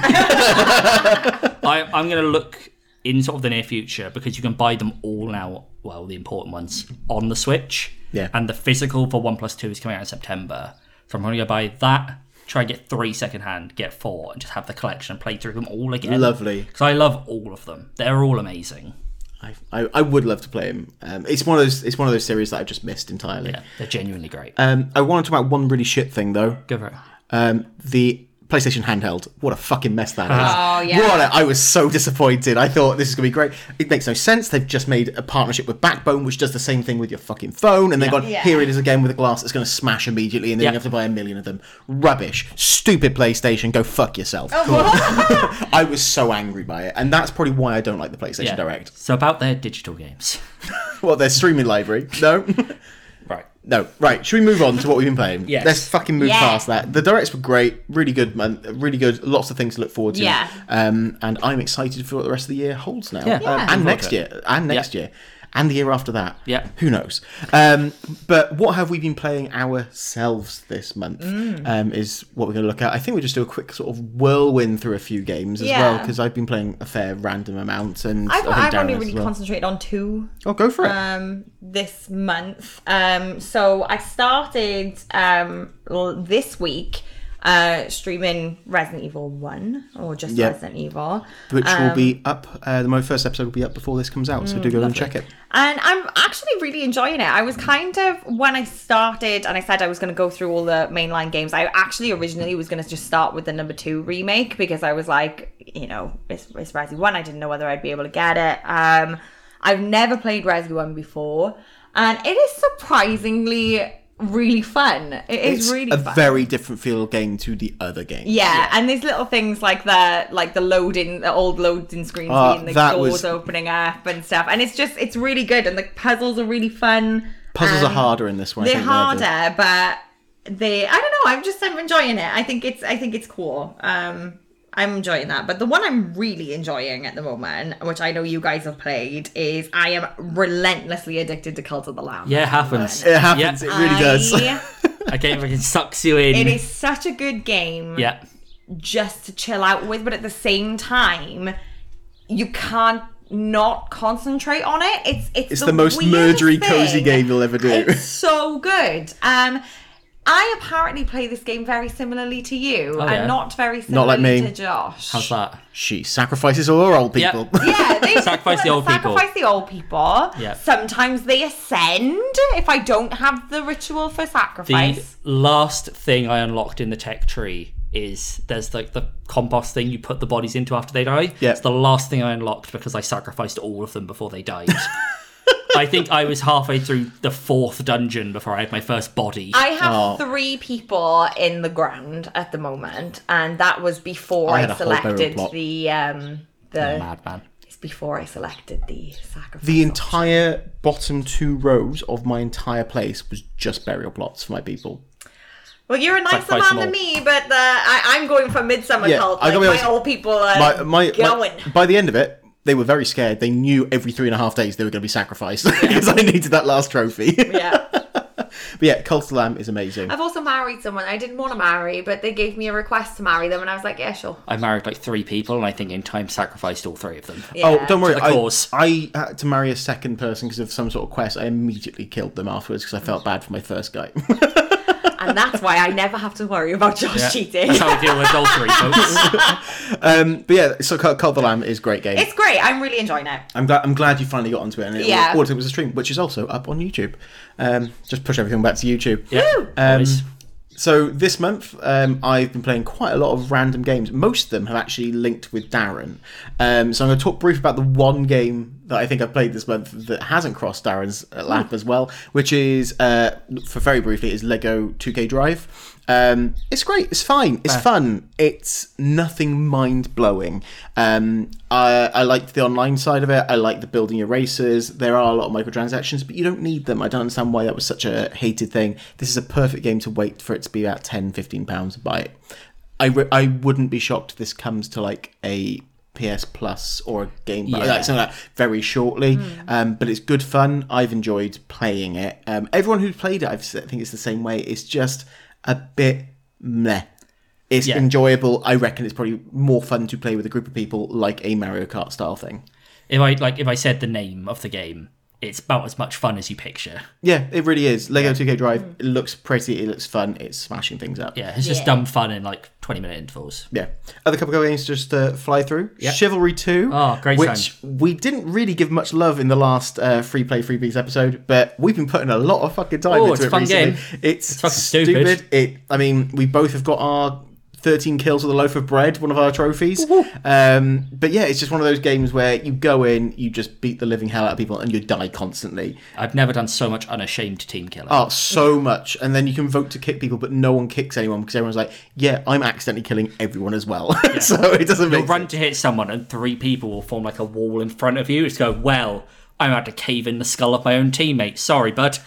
I, I'm going to look in sort of the near future because you can buy them all now. Well, the important ones on the Switch. Yeah. And the physical for One Plus Two is coming out in September. So I'm going to go buy that. Try and get three secondhand, get four, and just have the collection and play through them all again. Lovely. Because I love all of them. They're all amazing. I, I, I would love to play them. Um, it's one of those. It's one of those series that I just missed entirely. Yeah, they're genuinely great. Um, I want to talk about one really shit thing though. Go for it. Um, the PlayStation handheld. What a fucking mess that is. Uh-huh. Oh, yeah. What a, I was so disappointed. I thought this is going to be great. It makes no sense. They've just made a partnership with Backbone, which does the same thing with your fucking phone, and they've Yeah. gone, Yeah. here it is again with a glass that's going to smash immediately, and then Yeah. you have to buy a million of them. Rubbish. Stupid PlayStation. Go fuck yourself. Oh, [laughs] I was so angry by it, and that's probably why I don't like the PlayStation Yeah. Direct. So about their digital games. [laughs] Well, their streaming library. No. [laughs] Right. No, right. Should we move on to what we've been playing? Yes. Let's fucking move Yeah. past that. The directs were great, really good, man. Really good. Lots of things to look forward to. Yeah. Um, and I'm excited for what the rest of the year holds now. Yeah. Um, Yeah. and next year, and next Yeah. year, and the year after that. Yeah. Who knows? Um, but what have we been playing ourselves this month? Mm. Um, is what we're going to look at. I think we just do a quick sort of whirlwind through a few games as Yeah. well because I've been playing a fair random amount, and I've, I've only really well. concentrated on two Oh, go for it. um, this month. Um, so I started um, this week uh, streaming Resident Evil 1 or just Yep. Resident Evil. which will um, be up. Uh, the my first episode will be up before this comes out, so do go and check it. And I'm actually really enjoying it. I was kind of when I started and I said I was going to go through all the mainline games. I actually originally was going to just start with the number two remake because I was like, you know, it's, it's Resi One. I didn't know whether I'd be able to get it. Um, I've never played Resi One before, and it is surprisingly really fun. It is It's really a fun. very different feel game to the other games. Yeah, and there's little things like the like the loading, the old loading screens being the that doors was- opening up and stuff, and it's just it's really good, and the puzzles are really fun. Puzzles Um, are harder in this one. They're think, than the- harder, but they I don't know. I'm just I'm enjoying it. I think it's I think it's cool. Um, I'm enjoying that. But the one I'm really enjoying at the moment, which I know you guys have played, is I am relentlessly addicted to Cult of the Lamb. Yeah, it happens. It happens. Yeah. It really does. [laughs] I- A game that sucks you in. it is such a good game. Yeah. just to chill out with, but at the same time, you can't not concentrate on it. It's it's, It's the most weirdest murdery, cozy game you'll ever do. It's so good. Um, I apparently play this game very similarly to you, Oh, yeah? and not very similarly like me. to Josh. How's that? She sacrifices all her old Yeah. people. Yeah, [laughs] they Sacrifice the old people. Sacrifice the old people. Yeah. Sometimes they ascend if I don't have the ritual for sacrifice. The sacrifice. last thing I unlocked in the tech tree is there's like the compost thing you put the bodies into after they die. Yeah. It's the last thing I unlocked because I sacrificed all of them before they died. [laughs] I think I was halfway through the fourth dungeon before I had my first body. I have Oh. three people in the ground at the moment, and that was before I I, had a whole barrel selected the um the. Madman. It's before I selected the sacrifice. The option. entire bottom two rows of my entire place was just burial plots for my people. Well, you're a nicer man them than me, but uh, I, I'm going for midsummer Yeah, cult. I Like, gotta my honest, old people are My, my, going. my- by the end of it, they were very scared. They knew every three and a half days they were going to be sacrificed [laughs] because I needed that last trophy. [laughs] yeah. but yeah, Cult of Lamb is amazing. I've also married someone I didn't want to marry, but they gave me a request to marry them, and I was like, yeah, sure. I married like three people and I think in time sacrificed all three of them. Yeah. Oh, don't worry. the I, cause. I had to marry a second person because of some sort of quest. I immediately killed them afterwards because I felt bad for my first guy. [laughs] And that's why I never have to worry about Josh cheating. That's how we deal with adultery, folks. [laughs] um, but yeah, so Cult Cult of the Lamb is a great game. It's great. I'm really enjoying it. I'm glad. I'm glad you finally got onto it, and it, Yeah. all it was a stream, which is also up on YouTube. Um, just push everything back to YouTube. Yeah. Um, always. So this month, um, I've been playing quite a lot of random games. Most of them have actually linked with Darren. Um, so I'm going to talk brief about the one game that I think I've played this month that hasn't crossed Darren's lap as well, which is, uh, for very briefly, is Lego 2K Drive. Um, it's great. It's fine. It's fun. It's nothing mind blowing. Um, I, I liked the online side of it. I like the building your races. There are a lot of microtransactions, but you don't need them. I don't understand why that was such a hated thing. This is a perfect game to wait for it to be about 10, 15 pounds to buy it. I, re- I wouldn't be shocked if this comes to like a PS Plus or a game Yeah. like something like that very shortly. Um, but it's good fun. I've enjoyed playing it. Um, everyone who's played it, I've, s- I think it's the same way. It's just a bit meh. It's Yeah. enjoyable. I reckon it's probably more fun to play with a group of people like a Mario Kart style thing. If I like, if I said the name of the game, it's about as much fun as you picture. Yeah, it really is. Lego 2K Drive. It looks pretty. It looks fun. It's smashing things up. Yeah, it's just Yeah. dumb fun in like twenty minute intervals. Yeah. Other couple of games just to fly through. Chivalry 2. Oh, great Which we didn't really give much love in the last uh, Free Play Freebies episode, but we've been putting a lot of fucking time Oh, into it's a it fun recently. game. It's, It's fucking stupid. stupid. It. I mean, we both have got our 13 kills with a loaf of bread, one of our trophies. Um, but yeah, it's just one of those games where you go in, you just beat the living hell out of people, and you die constantly. I've never done so much unashamed team killing. Oh, so much. And then you can vote to kick people, but no one kicks anyone because everyone's like, yeah, I'm accidentally killing everyone as well. [laughs] so it doesn't You'll make run sense. to hit someone, and three people will form like a wall in front of you. It's go well. I'm about to cave in the skull of my own teammate. Sorry, bud.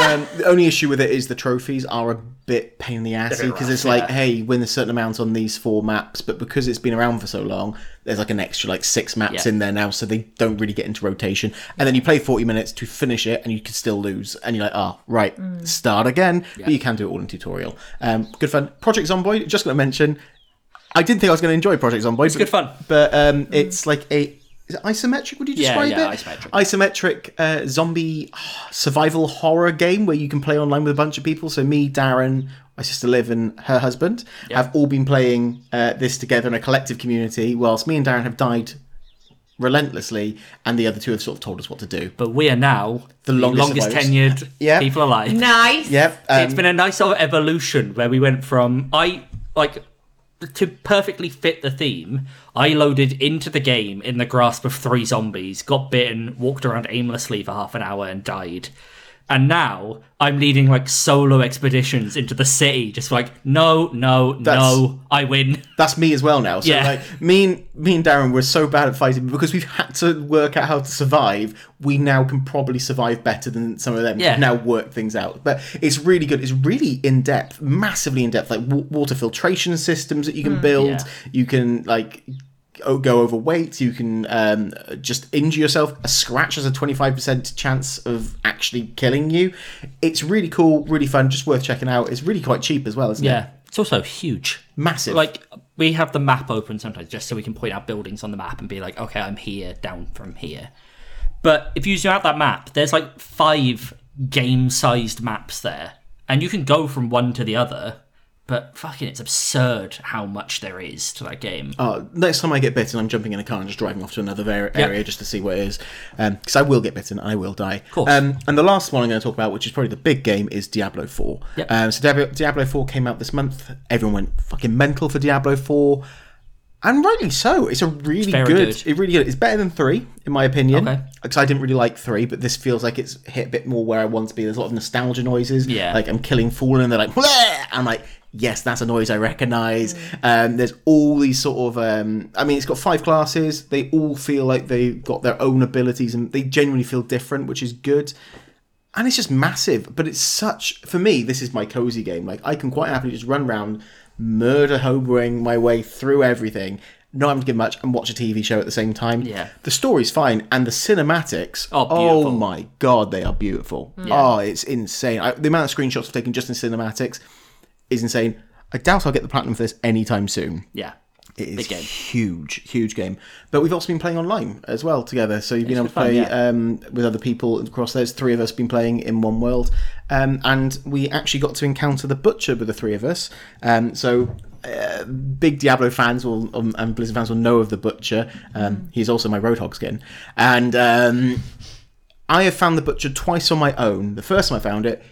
Um, the only issue with it is the trophies are a bit pain in the assy because it's like, yeah. hey, win a certain amount on these four maps, but because it's been around for so long, there's like an extra like six maps Yeah. in there now, so they don't really get into rotation. And then you play 40 minutes to finish it, and you can still lose, and you're like, oh, right, start again. But you can do it all in tutorial. Um, good fun. Project Zomboid, just going to mention, I didn't think I was going to enjoy Project Zomboid. It's good fun. but um, it's like a. Is it isometric? Would you Yeah, describe yeah, it? isometric. Isometric uh, zombie survival horror game where you can play online with a bunch of people. So me, Darren, my sister Liv, and her husband have all been playing uh, this together in a collective community. Whilst me and Darren have died relentlessly, and the other two have sort of told us what to do. But we are now the longest longest, tenured [laughs] Yeah. people alive. Nice. Yep. Um, it's been a nice sort of evolution where we went from I like to perfectly fit the theme. I loaded into the game in the grasp of three zombies, got bitten, walked around aimlessly for half an hour, and died. And now I'm leading like solo expeditions into the city, just like no, no, no, I win. that's me as well now. So Yeah. like me and me and Darren were so bad at fighting because we've had to work out how to survive. We now can probably survive better than some of them. Yeah. Now work things out, but it's really good. It's really in depth, massively in depth. Like w- water filtration systems that you can mm, build. Yeah. You can like go overweight. You can um, just injure yourself. A scratch has a twenty five percent chance of actually killing you. It's really cool, really fun, just worth checking out. It's really quite cheap as well, isn't it? Yeah, it's also huge. Massive. Like we have the map open sometimes just so we can point out buildings on the map and be like, okay, I'm here, down from here. But if you zoom out that map, there's like five game-sized maps there, and you can go from one to the other. But fucking, it's absurd how much there is to that game. Oh, next time I get bitten, I'm jumping in a car and just driving off to another area just to see what it is. Because I will get bitten, and I will die. course. Um, and the last one I'm going to talk about, which is probably the big game, is Diablo 4. Yep. Um, so Diablo, Diablo 4 came out this month. Everyone went fucking mental for Diablo 4. And rightly so. It's a really very good, good. It really good. It's better than three, in my opinion. Okay. Because I didn't really like three, but this feels like it's hit a bit more where I want to be. There's a lot of nostalgia noises. Yeah. Like I'm killing Fallen, and they're like, Bleh! I'm like, yes, that's a noise I recognise. Um, there's all these sort of. Um, I mean, it's got five classes. They all feel like they've got their own abilities, and they genuinely feel different, which is good. And it's just massive, but it's such for me. This is my cozy game. Like I can quite happily just run around, murder hoboing my way through everything, not having to give much, and watch a TV show at the same time. Yeah. the story's fine, and the cinematics. Oh, beautiful. my god, they are beautiful. Oh, it's insane. I, the amount of screenshots I've taken just in cinematics is insane. I doubt I'll get the platinum for this anytime soon. Yeah, It is Big game. huge, huge game. But we've also been playing online as well together. So you've been able to good fun, play yeah. um, with other people across. There's three of us been playing in one world, um, and we actually got to encounter the butcher with the three of us. Um, so. Uh, big Diablo fans will um, and Blizzard fans will know of the butcher. Um, he's also my Roadhog skin, and um, I have found the butcher twice on my own. The first time I found it,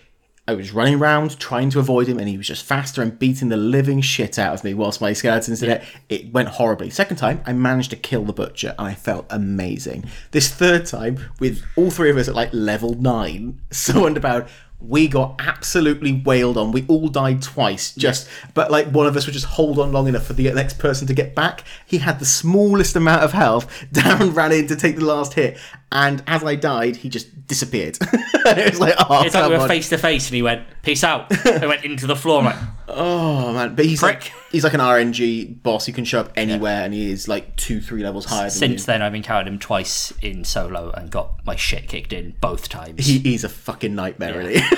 I was running around trying to avoid him, and he was just faster and beating the living shit out of me whilst my skeletons did it. It went horribly. Second time, I managed to kill the butcher, and I felt amazing. This third time, with all three of us at like level nine, [laughs] so about we got absolutely wailed on. We all died twice, just but like one of us would just hold on long enough for the next person to get back. He had the smallest amount of health. [laughs] Darren ran in to take the last hit, and as I died, he just disappeared. [laughs] it was like, oh, It's like we were face to face, and he went, "Peace out." I went into the floor. Like, oh man, but he's like he's like an RNG boss. He can show up anywhere, and he is like two, three levels higher than Since then, I've encountered him twice in solo and got my shit kicked in both times. He, he's a fucking nightmare, really. [laughs]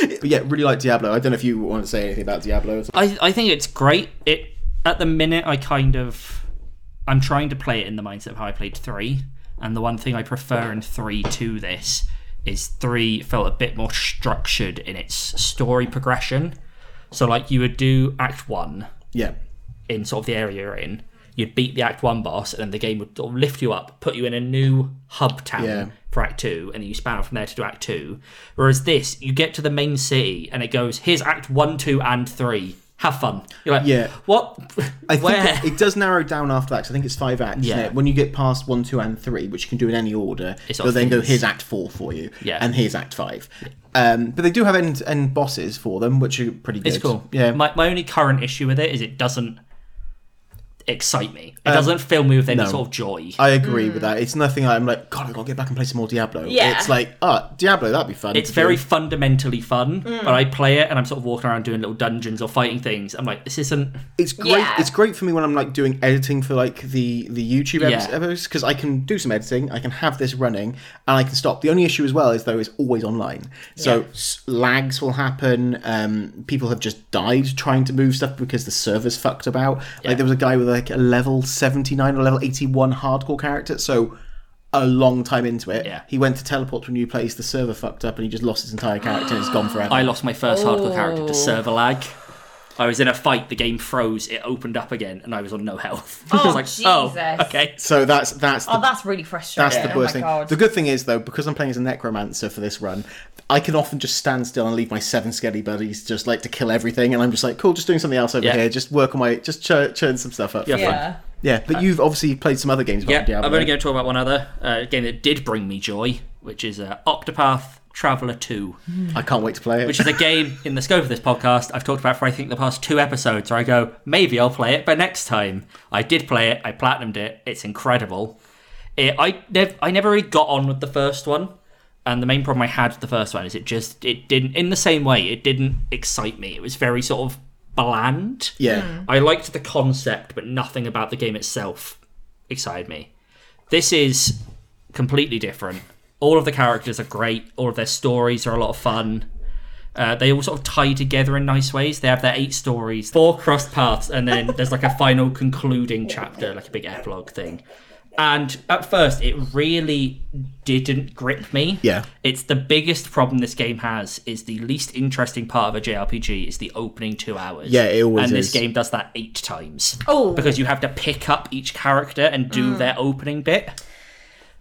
but yeah, really like Diablo. I don't know if you want to say anything about Diablo. I, I think it's great. It at the minute I kind of I'm trying to play it in the mindset of how I played three, and the one thing I prefer in three to this is three felt a bit more structured in its story progression. So like you would do Act One Yeah, in sort of the area you're in. You'd beat the Act One boss, and then the game would sort of lift you up, put you in a new hub town Yeah. for Act Two, and then you span out from there to do Act Two. Whereas this, you get to the main city, and it goes, "Here's Act One, Two, and Three. Have fun." You're like, Yeah. what? I think Where? it, it does narrow down after that. 'cause I think it's five acts. Yeah. it? When you get past one, two, and three, which you can do in any order, It's they'll then go here's Act Four for you, Yeah. and here's Act Five. Um, but they do have end end bosses for them, which are pretty good. It's cool. Yeah, My my only current issue with it is it doesn't excite me. It doesn't fill me with any Um, no. sort of joy. I agree with that. It's nothing I'm like, God, I've got to get back and play some more Diablo. Yeah. It's like, oh, Diablo, that'd be fun. it's very do. fundamentally fun, but I play it and I'm sort of walking around doing little dungeons or fighting things. I'm like, this isn't. It's great. Yeah. It's great for me when I'm like doing editing for like the the YouTube Yeah. episodes because I can do some editing. I can have this running and I can stop. The only issue as well is though it's always online, so Yeah. lags will happen. Um, people have just died trying to move stuff because the server's fucked about. Like there was a guy with like a level 79 or level 81 hardcore character, so. A long time into it, Yeah. he went to teleport to a new place. The server fucked up, and he just lost his entire character. and It's gone forever. [gasps] I lost my first hardcore character Oh. to server lag. I was in a fight, the game froze, it opened up again, and I was on no health. Oh, [laughs] I was like, oh, Jesus. okay. so that's that's the Oh, that's really frustrating. That's the oh worst my thing. God. The good thing is though, because I'm playing as a necromancer for this run, I can often just stand still and leave my seven skelly buddies just like to kill everything, and I'm just like, cool, just doing something else over Yeah. here, just work on my, just churn, churn some stuff up. Yeah, Yeah, yeah. but you've obviously played some other games. Yeah, Diablo. I'm only going to talk about one other uh, game that did bring me joy, which is uh, Octopath Traveler 2. I can't wait to play it. which is a game in the scope of this podcast I've talked about for I think the past two episodes where I go, maybe I'll play it, but next time. I did play it, I platinumed it, it's incredible. It, I, nev- I never really got on with the first one, and the main problem I had with the first one is it just, it didn't, in the same way, it didn't excite me. It was very sort of bland. yeah, hmm. I liked the concept, but nothing about the game itself excited me. This is completely different. All of the characters are great. All of their stories are a lot of fun. Uh, they all sort of tie together in nice ways. They have their eight stories, four crossed paths, and then there's like a [laughs] final concluding chapter, like a big epilogue thing. And at first, it really didn't grip me. Yeah. It's the biggest problem this game has is the least interesting part of a JRPG is the opening two hours. Yeah, it always And this game does that eight times. Oh. Because you have to pick up each character and do their opening bit.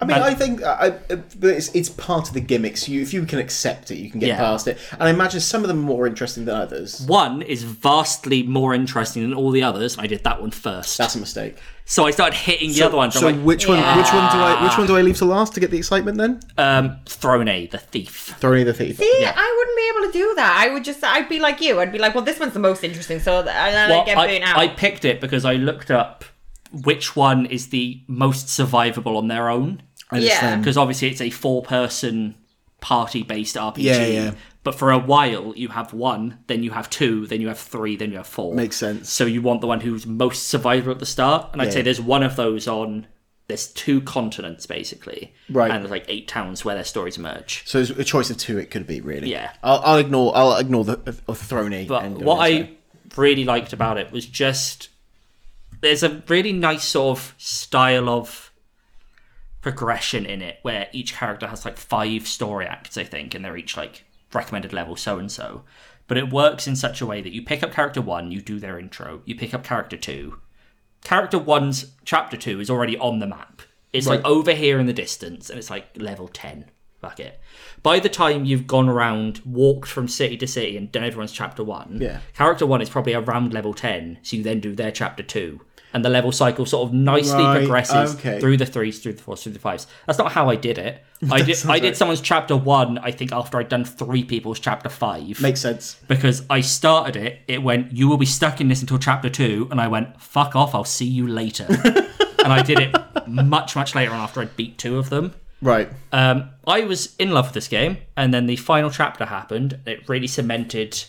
I mean, I think, I, I, but it's it's part of the gimmicks. You, if you can accept it, you can get Yeah. past it. And I imagine some of them are more interesting than others. One is vastly more interesting than all the others. I did that one first. That's a mistake. so I started hitting the other ones. So like, which one? Which one do I? Which one do I leave to last to get the excitement? Then um, Throné, the thief. Throwing the thief. See, I wouldn't be able to do that. I would just, I'd be like you. I'd be like, well, this one's the most interesting, so and then Well, I'd get I, burnt out. I picked it because I looked up which one is the most survivable on their own. Yeah. because obviously it's a four-person party-based RPG. Yeah, yeah. But for a while, you have one, then you have two, then you have three, then you have four. Makes sense. So you want the one who's most survivable at the start, and I'd Yeah. say there's one of those on. There's two continents basically, Right. And there's like eight towns where their stories merge. So it's a choice of two. It could be really. Yeah. I'll, I'll ignore. I'll ignore the uh, throny. But and what I really liked about it was just there's a really nice sort of style of progression in it where each character has like five story acts, I think, and they're each like recommended level so and so. But it works in such a way that you pick up character one, you do their intro, you pick up character two. Character one's chapter two is already on the map. It's like over here in the distance, and it's like level 10. fuck it. By the time you've gone around, walked from city to city, and done everyone's chapter one, Yeah. character one is probably around level ten, so you then do their chapter two. And the level cycle sort of nicely Right, progresses okay. through the threes, through the fours, through the fives. That's not how I did it. [laughs] I did I did right. someone's chapter one, I think, after I'd done three people's chapter five Makes sense. because I started it, it went, you will be stuck in this until chapter two, and I went, fuck off, I'll see you later. [laughs] and I did it much, much later on after I'd beat two of them. Right. Um, I was in love with this game, and then the final chapter happened. It really cemented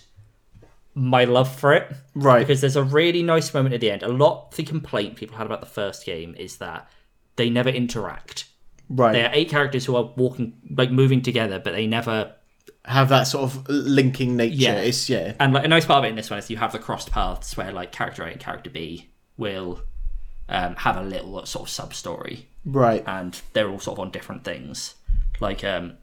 my love for it. Right. Because there's a really nice moment at the end. A lot of the complaint people had about the first game is that they never interact. Right. There are eight characters who are walking, like moving together, but they never Have that sort of linking nature. Yeah. It's yeah. And like a nice part of it in this one is you have the crossed paths where like character A and character B will um, have a little sort of sub story, Right. and they're all sort of on different things. Like um,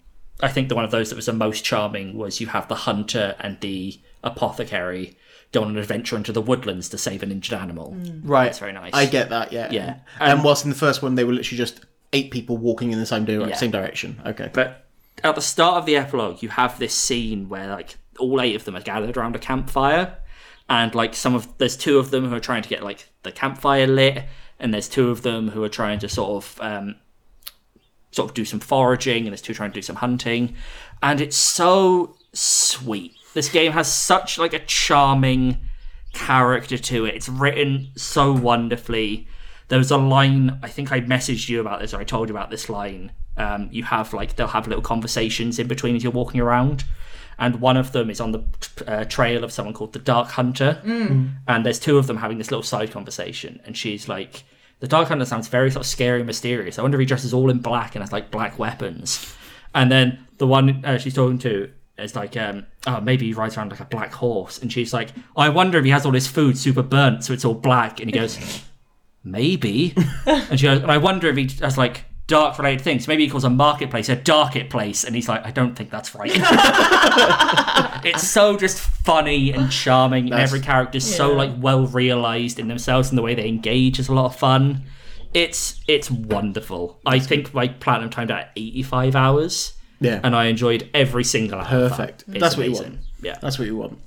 I think the one of those that was the most charming was you have the hunter and the apothecary go on an adventure into the woodlands to save an injured animal. Right. That's very nice. I get that. Yeah. Yeah. And whilst in the first one they were literally just eight people walking in the same dire- Yeah. same direction. Okay. But at the start of the epilogue, you have this scene where like all eight of them are gathered around a campfire, and like some of there's two of them who are trying to get like the campfire lit, and there's two of them who are trying to sort of um, sort of do some foraging, and there's two trying to do some hunting, and it's so sweet. This game has such like a charming character to it. It's written so wonderfully. There was a line I think I messaged you about this, or I told you about this line. Um, you have like they'll have little conversations in between as you're walking around, and one of them is on the uh, trail of someone called the Dark Hunter, and there's two of them having this little side conversation, and she's like. The Dark Hunter sounds very sort of scary and mysterious. I wonder if he dresses all in black and has like black weapons. And then the one uh, she's talking to is like, um, oh, maybe he rides around like a black horse. And she's like, I wonder if he has all his food super burnt, so it's all black. And he goes, [laughs] maybe. [laughs] and she goes, and I wonder if he has like dark related things. Maybe he calls a marketplace a darket place. And he's like, I don't think that's right. [laughs] it's so just funny and charming. and every character's so Yeah. like well realized in themselves and the way they engage is a lot of fun. It's it's wonderful. I think my platinum timed out at 85 hours. Yeah. And I enjoyed every single hour. Perfect. It's That's what you want. Yeah. That's what you want.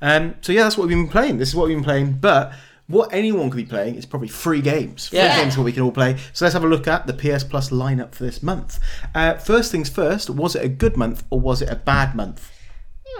Um, so yeah, that's what we've been playing. This is what we've been playing. But what anyone could be playing is probably free games. Free Yeah. games what we can all play. So let's have a look at the PS Plus lineup for this month. Uh, first things first, was it a good month or was it a bad month?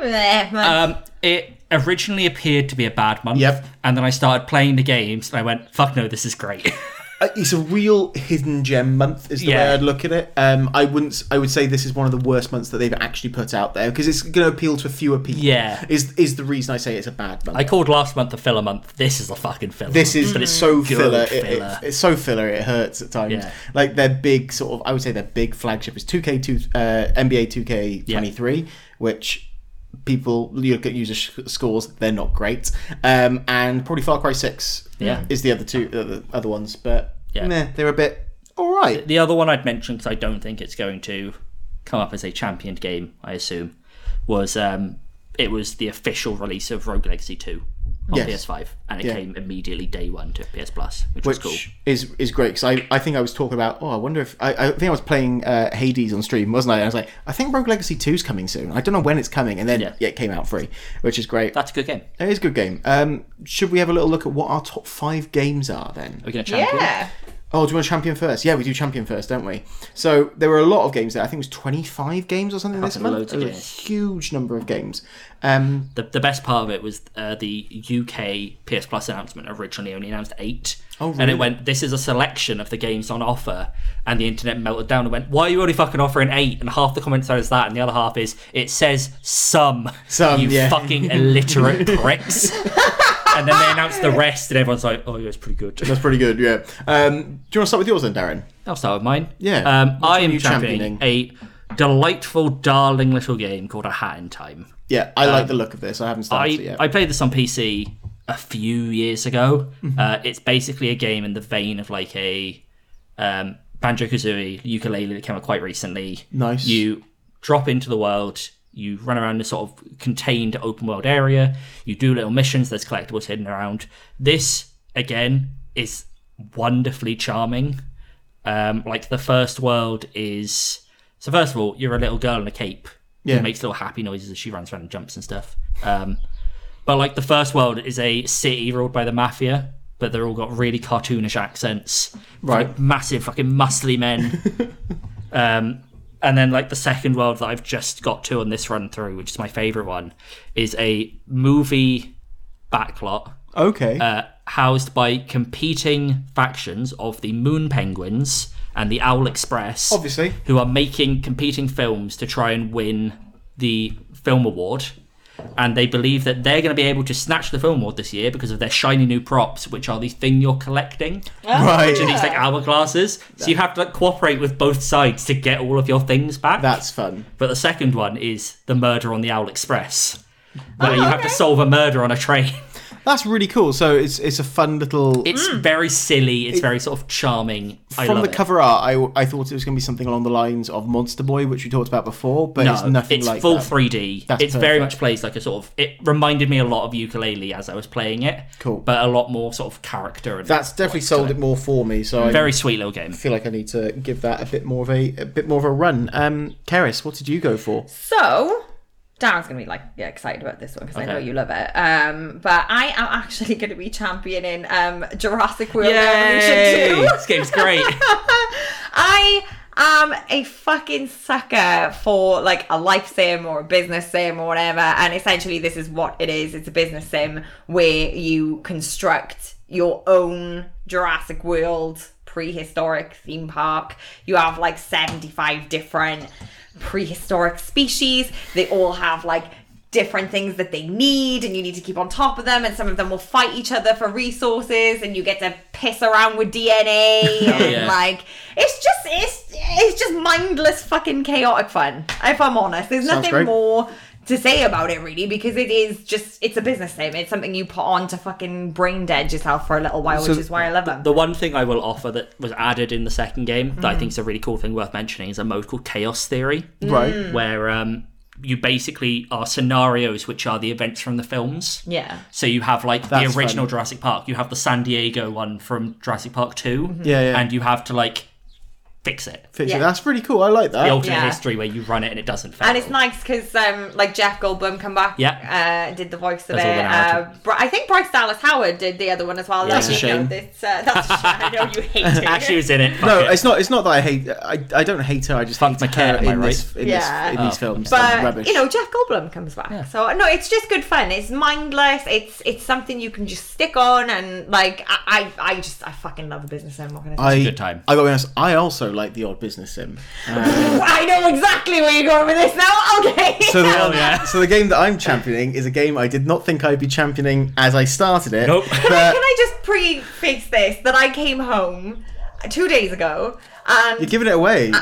Um, it originally appeared to be a bad month. Yep. And then I started playing the games and I went, fuck no, this is great. [laughs] Uh, It's a real hidden gem month, is the way I'd look at it. Um, I wouldn't. s- I would say this is one of the worst months that they've actually put out there because it's going to appeal to fewer people. Yeah. is is the reason I say it's a bad month. I called last month a filler month. This is a fucking filler. This is but it's so good filler. It- it- it's so filler. It hurts at times. Yeah. Like their big sort of, I would say their big flagship is 2K2, uh, NBA 2K23, which people look at user sh- scores, they're not great. Um, and probably Far Cry 6 Yeah. is the other two, uh, the other ones, but Yeah. meh, they're a bit all right. The other one I'd mention because I don't think it's going to come up as a championed game. I assume was um, it was the official release of Rogue Legacy Two on Yes. PS5, and it Yeah. came immediately day one to PS Plus, which, Which was cool. is is great because I, I think I was talking about oh I wonder if I, I think I was playing uh, Hades on stream wasn't I and I was like I think Rogue Legacy 2 is coming soon I don't know when it's coming and then Yeah. yeah. it came out free which is great That's a good game. It is a good game. Um, should we have a little look at what our top five games are then? Are we going to champion? Yeah. Oh, do you want champion first? Yeah, we do champion first, don't we? So there were a lot of games there. I think it was 25 games or something this Fucking month. loads It of was a huge number of games. Um, The, the best part of it was uh, the UK PS Plus announcement originally only announced eight. Oh, And it went, this is a selection of the games on offer. And the internet melted down and went, why are you only fucking offering eight? And half the comments is that, and the other half is, it says some. Some, You yeah. fucking illiterate [laughs] pricks. [laughs] and then they announced the rest, and everyone's like, oh, yeah, it's pretty good. that's pretty good, yeah. Um, do you want to start with yours then, Darren? I'll start with mine. Yeah. Um, I am you championing a delightful, darling little game called A Hat in Time. Yeah, I like the look of this. I haven't started it Um, yet. I played this on PC a few years ago. Mm-hmm. Uh, it's basically a game in the vein of like a um, Banjo Kazooie Yooka-Laylee that came out quite recently. Nice. You drop into the world. You run around a sort of contained open world area. You do little missions. There's collectibles hidden around. This again is wonderfully charming. Um, like the first world is So first of all, you're a little girl in a cape Yeah. who makes little happy noises as she runs around and jumps and stuff. Um, but like the first world is a city ruled by the mafia, but they're all got really cartoonish accents, Right. Like, massive fucking muscly men. [laughs] um, and then like the second world that I've just got to on this run through, which is my favorite one, is a movie backlot Okay. uh, housed by competing factions of the Moon Penguins and the Owl Express. Obviously. Who are making competing films to try and win the film award. And they believe that they're going to be able to snatch the film award this year because of their shiny new props, which are the thing you're collecting. Oh, right. Which are these like hourglasses. So you have to like cooperate with both sides to get all of your things back. That's fun. But the second one is the murder on the Owl Express, where you have to solve a murder on a train. [laughs] That's really cool. So it's it's a fun little. It's very silly. It's very sort of charming. I from love the it. cover art, I, I thought it was going to be something along the lines of Monster Boy, which we talked about before, but No, it's nothing it's like full that. 3D. That's it's very much plays like a sort of. It reminded me a lot of Yooka-Laylee as I was playing it. Cool. but a lot more sort of character. And That's definitely sold it more for me. So I very sweet little game. I feel like I need to give that a bit more of a, a bit more of a run. Um, Keris, what did you go for? So, Darren's gonna be like yeah, excited about this one because I know you love it. Um, but I am actually [laughs] gonna be championing um Jurassic World Evolution 2. this game's great. [laughs] I am a fucking sucker for like a life sim or a business sim or whatever. And essentially, this is what it is it's a business sim where you construct your own Jurassic World prehistoric theme park. You have like 75 different prehistoric species, they all have like different things that they need and you need to keep on top of them and some of them will fight each other for resources and you get to piss around with DNA [laughs] oh, and yeah. like it's just it's it's just mindless fucking chaotic fun if I'm honest there's Sounds nothing great. more to say about it really because it is just it's a business name it's something you put on to fucking brain dead yourself for a little while So which is why I love them The one thing I will offer that was added in the second game that I Mm-hmm. think is a really cool thing worth mentioning is a mode called Chaos Theory, Right. where um, you basically are scenarios which are the events from the films. yeah So you have like That's the original fun. Jurassic Park, you have the San Diego one from Jurassic Park 2, Yeah, yeah. and you have to like fix it. Fix it. That's really cool. I like that. The that. alternate Yeah. history where you run it and it doesn't fail. and it's nice because um, like Jeff Goldblum come back, Yeah. uh, did the voice of Does all it. the. Uh, I think Bryce Dallas Howard did the other one as well. That's a shame. this, uh, that's a shame. I know you [laughs] hate it. Actually, was in it. Fuck No, it. it's not. It's not that I hate. I, I don't hate her. I just Fuck hate McKay, her am I in this in, Yeah. this, in these Oh. films. They're but rubbish. you know Jeff Goldblum comes back so no it's just good fun it's mindless it's it's something you can just stick on and like I I, I just I fucking love the business sim what can I say? I, good time. I got to be honest. I also like the odd business sim. Um, [laughs] I know exactly where you're going with this now [laughs] okay So the, Hell one- yeah. so the game that I'm championing is a game I did not think I'd be championing as I started it. Nope. can But I just preface this that I came home two days ago and you're giving it away.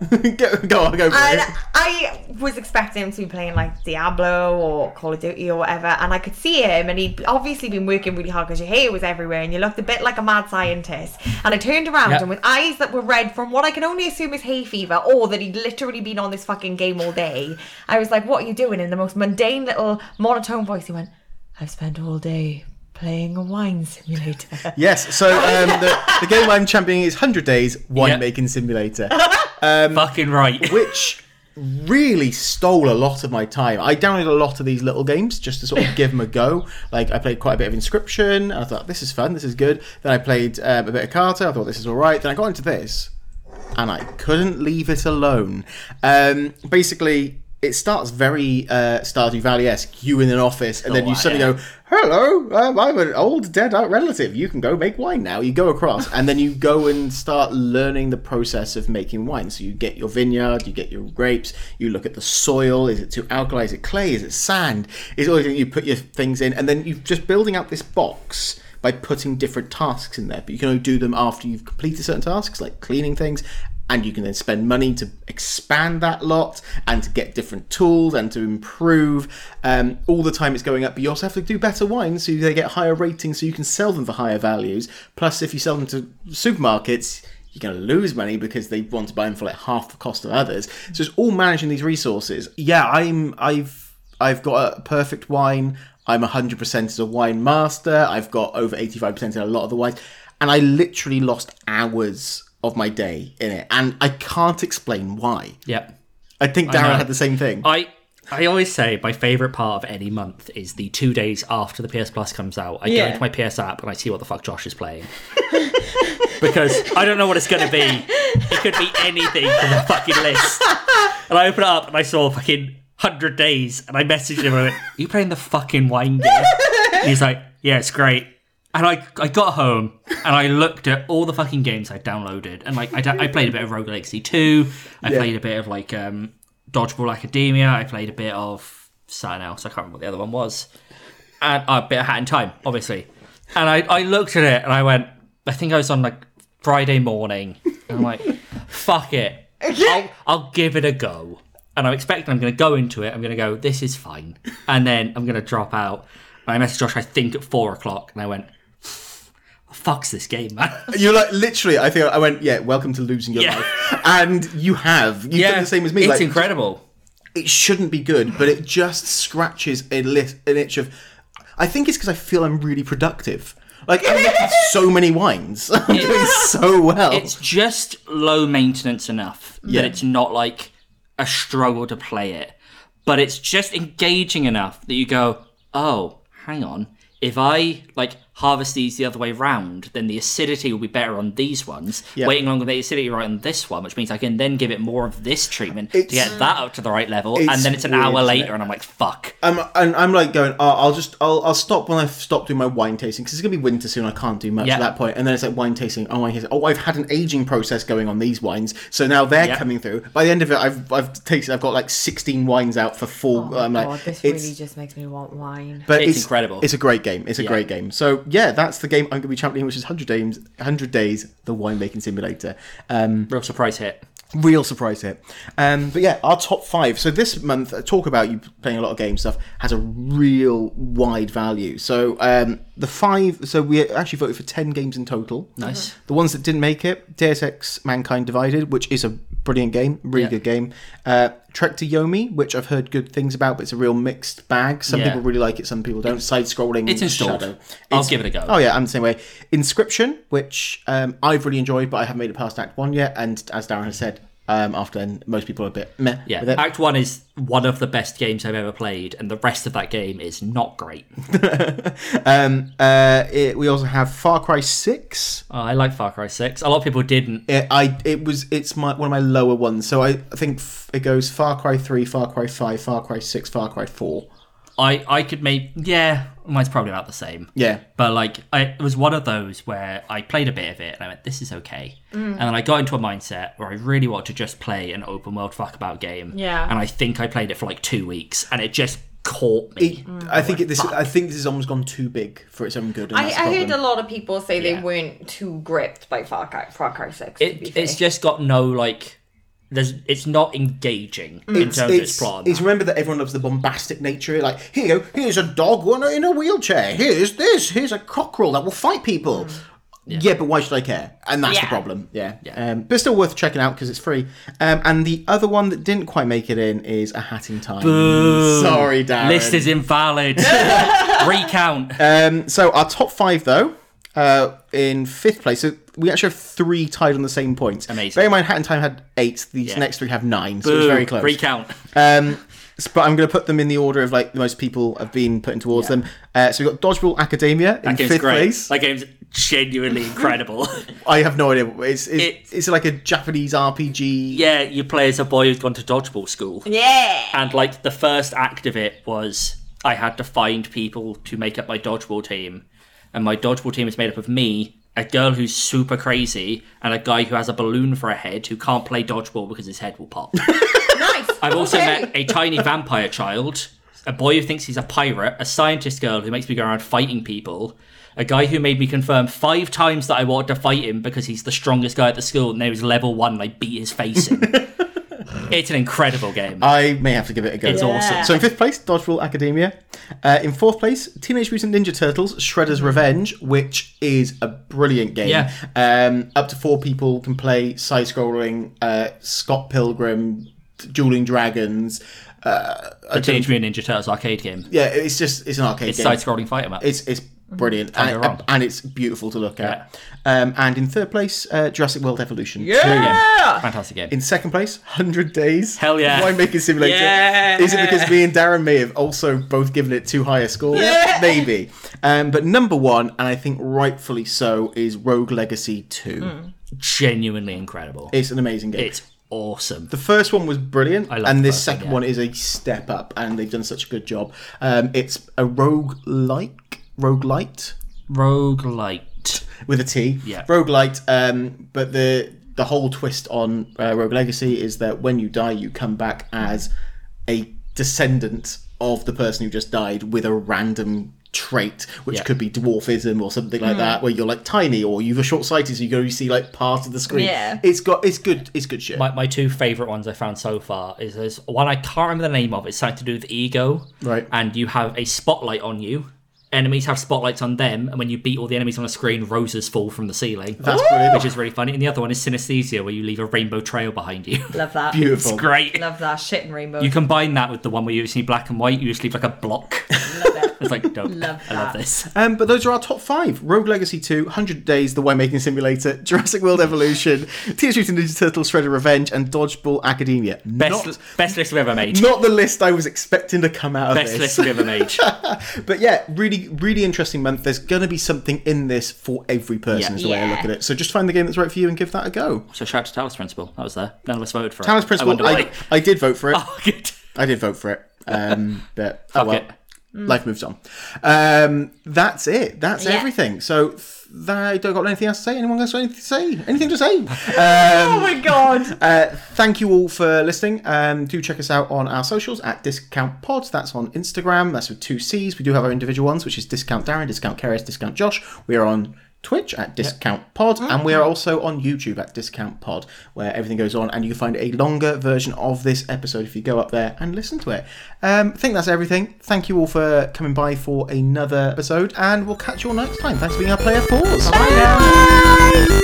[laughs] go, go on, go for And it. I was expecting him to be playing like Diablo or Call of Duty or whatever, and I could see him, and he'd obviously been working really hard because your hair was everywhere, and you looked a bit like a mad scientist. And I turned around, Yep. and with eyes that were red from what I can only assume is hay fever, or that he'd literally been on this fucking game all day, I was like, "What are you doing?" In the most mundane little monotone voice, he went, "I've spent all day." Playing a wine simulator. [laughs] Yes, so [laughs] um, the, the game I'm championing is 100 Days Winemaking Simulator, [laughs] Fucking right. which really stole a lot of my time. I downloaded a lot of these little games just to sort of give them a go. Like, I played quite a bit of Inscription, and I thought, this is fun, this is good. Then I played um, a bit of Carto, I thought, this is alright. Then I got into this, and I couldn't leave it alone. Um, basically, it starts very uh, Stardew Valley esque. You in an office, and then you suddenly yeah. go, "Hello, um, I'm an old dead out relative. You can go make wine now." You go across, and then you go and start learning the process of making wine. So you get your vineyard, you get your grapes, you look at the soil. Is it too alkali? Is it clay? Is it sand? Is all you put your things in, and then you're just building up this box by putting different tasks in there. But you can only do them after you've completed certain tasks, like cleaning things. And you can then spend money to expand that lot and to get different tools and to improve. Um, all the time it's going up, but you also have to do better wines so they get higher ratings so you can sell them for higher values. Plus, if you sell them to supermarkets, you're going to lose money because they want to buy them for like half the cost of others. So it's all managing these resources. Yeah, I'm I've I've got a perfect wine. I'm 100% as a wine master. I've got over 85% in a lot of the wines. And I literally lost hours of my day in it, and I can't explain why. Yep. I think know. Darren had the same thing. I I always say my favorite part of any month is the two days after the PS Plus comes out. I go into my PS app and I see what the fuck Josh is playing. [laughs] because I don't know what it's going to be. It could be anything from the fucking list. And I open it up and I saw fucking 100 days and I messaged him and I went, Are you playing the fucking wine game? And he's like, Yeah, it's great. And I, I got home and I looked at all the fucking games I downloaded and like I, da- I played a bit of Rogue Legacy 2, I Yeah. played a bit of like um, Dodgeball Academia, I played a bit of something else, I can't remember what the other one was. And uh, a bit of Hat in Time, obviously. And I, I looked at it and I went, I think I was on like Friday morning. And I'm like, fuck it. I'll, I'll give it a go. And I'm expecting I'm going to go into it. I'm going to go, this is fine. And then I'm going to drop out. And I messaged Josh, I think at four o'clock. And I went, fuck's this game, man. [laughs] You're like literally. I think I went. Yeah, welcome to losing your Yeah. life, and you have. You've done the same as me. It's like, incredible. it shouldn't be good, but it just scratches a lit, an itch of. I think it's because I feel I'm really productive. Like I'm making [laughs] so many wines. [laughs] I'm doing so well. It's just low maintenance enough Yeah. that it's not like a struggle to play it, but it's just engaging enough that you go, oh, hang on. If I like harvest these the other way round, then the acidity will be better on these ones. Yeah. Waiting longer than the acidity right on this one, which means I can then give it more of this treatment It's- to get that up to the right level, and then it's an weird, hour later, and I'm like, fuck. I'm, and I'm like going. Oh, I'll just. I'll, I'll stop when I stop doing my wine tasting because it's gonna be winter soon. I can't do much Yeah. at that point. And then it's like wine tasting. Oh, wine tasting. Oh, I've had an aging process going on these wines, so now they're Yeah. coming through. By the end of it, I've I've tasted. I've got like 16 wines out for full. Oh I'm like, Oh God, this really just makes me want wine. but It's incredible. It's a great game. It's a great game. So yeah, that's the game I'm going to be championing, which is 100 days. 100 days, the winemaking simulator. Um, Real surprise hit. real surprise hit. Um, but yeah, our top five. So this month, uh, talk about you playing a lot of game stuff has a real wide value. So um, the five. So we actually voted for 10 games in total. Nice. The ones that didn't make it: Deus Ex: Mankind Divided, which is a brilliant game, really Yeah. good game. Uh, Trek to Yomi, which I've heard good things about, but it's a real mixed bag. Some Yeah. people really like it, some people don't. Side-scrolling. It's installed. Shadow. I'll give it a go. Oh yeah, I'm the same way. Inscription, which um, I've really enjoyed, but I haven't made it past Act One yet. And as Darren has said, um, after then, most people are a bit meh Yeah. Act One is one of the best games I've ever played, and the rest of that game is not great. [laughs] Um, uh, it, we also have Far Cry Six. Oh, I like Far Cry Six. A lot of people didn't. It, I it was it's my one of my lower ones. So I, I think f- it goes Far Cry Three, Far Cry Five, Far Cry Six, Far Cry Four. I I could make yeah, mine's probably about the same. Yeah, But like, I, it was one of those where I played a bit of it and I went, "This is okay," mm. and then I got into a mindset where I really wanted to just play an open world fuck about game. Yeah. And I think I played it for like two weeks, and it just caught me. it, I think it, this I think this has almost gone too big for its own good. I, I heard a lot of people say Yeah. they weren't too gripped by Far Cry, Far Cry 6. to be it, fair. it's just got no like. There's, it's not engaging in terms of its plot. and it's remember that everyone loves the bombastic nature. Like here, you go, here's a dog on in a wheelchair. Here's this. Here's a cockerel that will fight people. Yeah. but why should I care? And that's the problem. Yeah, Yeah. Um, but still worth checking out because it's free. Um, and the other one that didn't quite make it in is a Hat in Time. Sorry, Darren. List is invalid. [laughs] Recount. Um, so our top five though, uh, in fifth place. So we actually have three tied on the same points. Amazing. Bear in mind, Hat in Time had eight. These Yeah. next three have nine. So it's very close. Recount. Um, s- but I'm going to put them in the order of like the most people have been putting towards them. Uh, so we've got Dodgeball Academia in That game's fifth great. place. That game's genuinely incredible. [laughs] I have no idea. It's it's, It- it's like a Japanese RPG. yeah, you play as a boy who's gone to dodgeball school. yeah. And like the first act of it was I had to find people to make up my dodgeball team. And my dodgeball team is made up of me, a girl who's super crazy, and a guy who has a balloon for a head who can't play dodgeball because his head will pop. [laughs] Nice. I've also Okay. met a tiny vampire child, a boy who thinks he's a pirate, a scientist girl who makes me go around fighting people, a guy who made me confirm five times that I wanted to fight him because he's the strongest guy at the school, and he was level one, and I beat his face in. [laughs] it's an incredible game. I may have to give it a go. It's awesome. So in fifth place, Dodgeball Academia. Uh, in fourth place, Teenage Mutant Ninja Turtles: Shredder's Revenge, which is a brilliant game. Yeah. Um, up to four people can play side-scrolling. Uh, Scott Pilgrim, dueling dragons. Uh, the Teenage Mutant Ninja Turtles arcade game. yeah, it's just it's an arcade It's game. side-scrolling fight 'em up. It's it's brilliant, go and, wrong. and it's beautiful to look at. Um, and in third place, uh, Jurassic World Evolution. Yeah. Fantastic game. In second place, 100 Days. Hell yeah. Winemaking Simulator. Yeah. Is it because me and Darren may have also both given it too high a score? Yeah. Maybe. Um, but number one, and I think rightfully so, is Rogue Legacy 2. Hmm. Genuinely incredible. It's an amazing game. It's awesome. the first one was brilliant, I love and this second one, yeah. one is a step up, and they've done such a good job. Um, it's a rogue-like, rogue-lite, Roguelite. with a T. Yeah. Roguelite. Um, but the the whole twist on uh, Rogue Legacy is that when you die, you come back as a descendant of the person who just died with a random trait, which Yeah. could be dwarfism or something like that, where you're like tiny or you're short sighted, so you go you see like part of the screen. Yeah. It's got it's good it's good shit. My, my two favourite ones I found so far is there's one I can't remember the name of. It's something to do with ego. Right. And you have a spotlight on you. Enemies have spotlights on them, and when you beat all the enemies on a screen, roses fall from the ceiling. That's brilliant. Which is really funny. And the other one is synesthesia, where you leave a rainbow trail behind you. [laughs] Love that. Beautiful. Great. Love that shit and rainbow. You combine that with the one where you see black and white, you just leave like a block. [laughs] love it. It's like dope. Love I love this. Um, but those are our top five: Rogue Legacy 2, 100 Days, The Winemaking Simulator, [laughs] Jurassic World Evolution, Teenage Mutant Ninja Turtles: Shredder Revenge, and Dodgeball Academia. Best not, best list we've ever made. not the list I was expecting to come out of Best this. list we've ever made. But yeah, really, really interesting month. There's going to be something in this for every person, Yeah. is the way I look at it. So just find the game that's right for you and give that a go. So shout out to Talos Principle. That was there. None of us voted for it. Talents Principle, I, I. I, did vote for it. [laughs] Oh, good. I did vote for it. Um, [laughs] but oh well, it. life moves on. Um, that's it. That's Yeah. everything. So th- I don't got anything else to say. Anyone got anything to say? Anything to say? [laughs] oh my god. [laughs] Uh, thank you all for listening. Um, do check us out on our socials at Discount Pod. That's on Instagram. That's with two C's. We do have our individual ones, which is Discount Darren, Discount Keres, Discount Josh. We are on Twitch at Discount Pod, and we are also on YouTube at Discount Pod, where everything goes on, and you can find a longer version of this episode if you go up there and listen to it. Um, I think that's everything. Thank you all for coming by for another episode, and we'll catch you all next time. Thanks for being our player fours. Bye.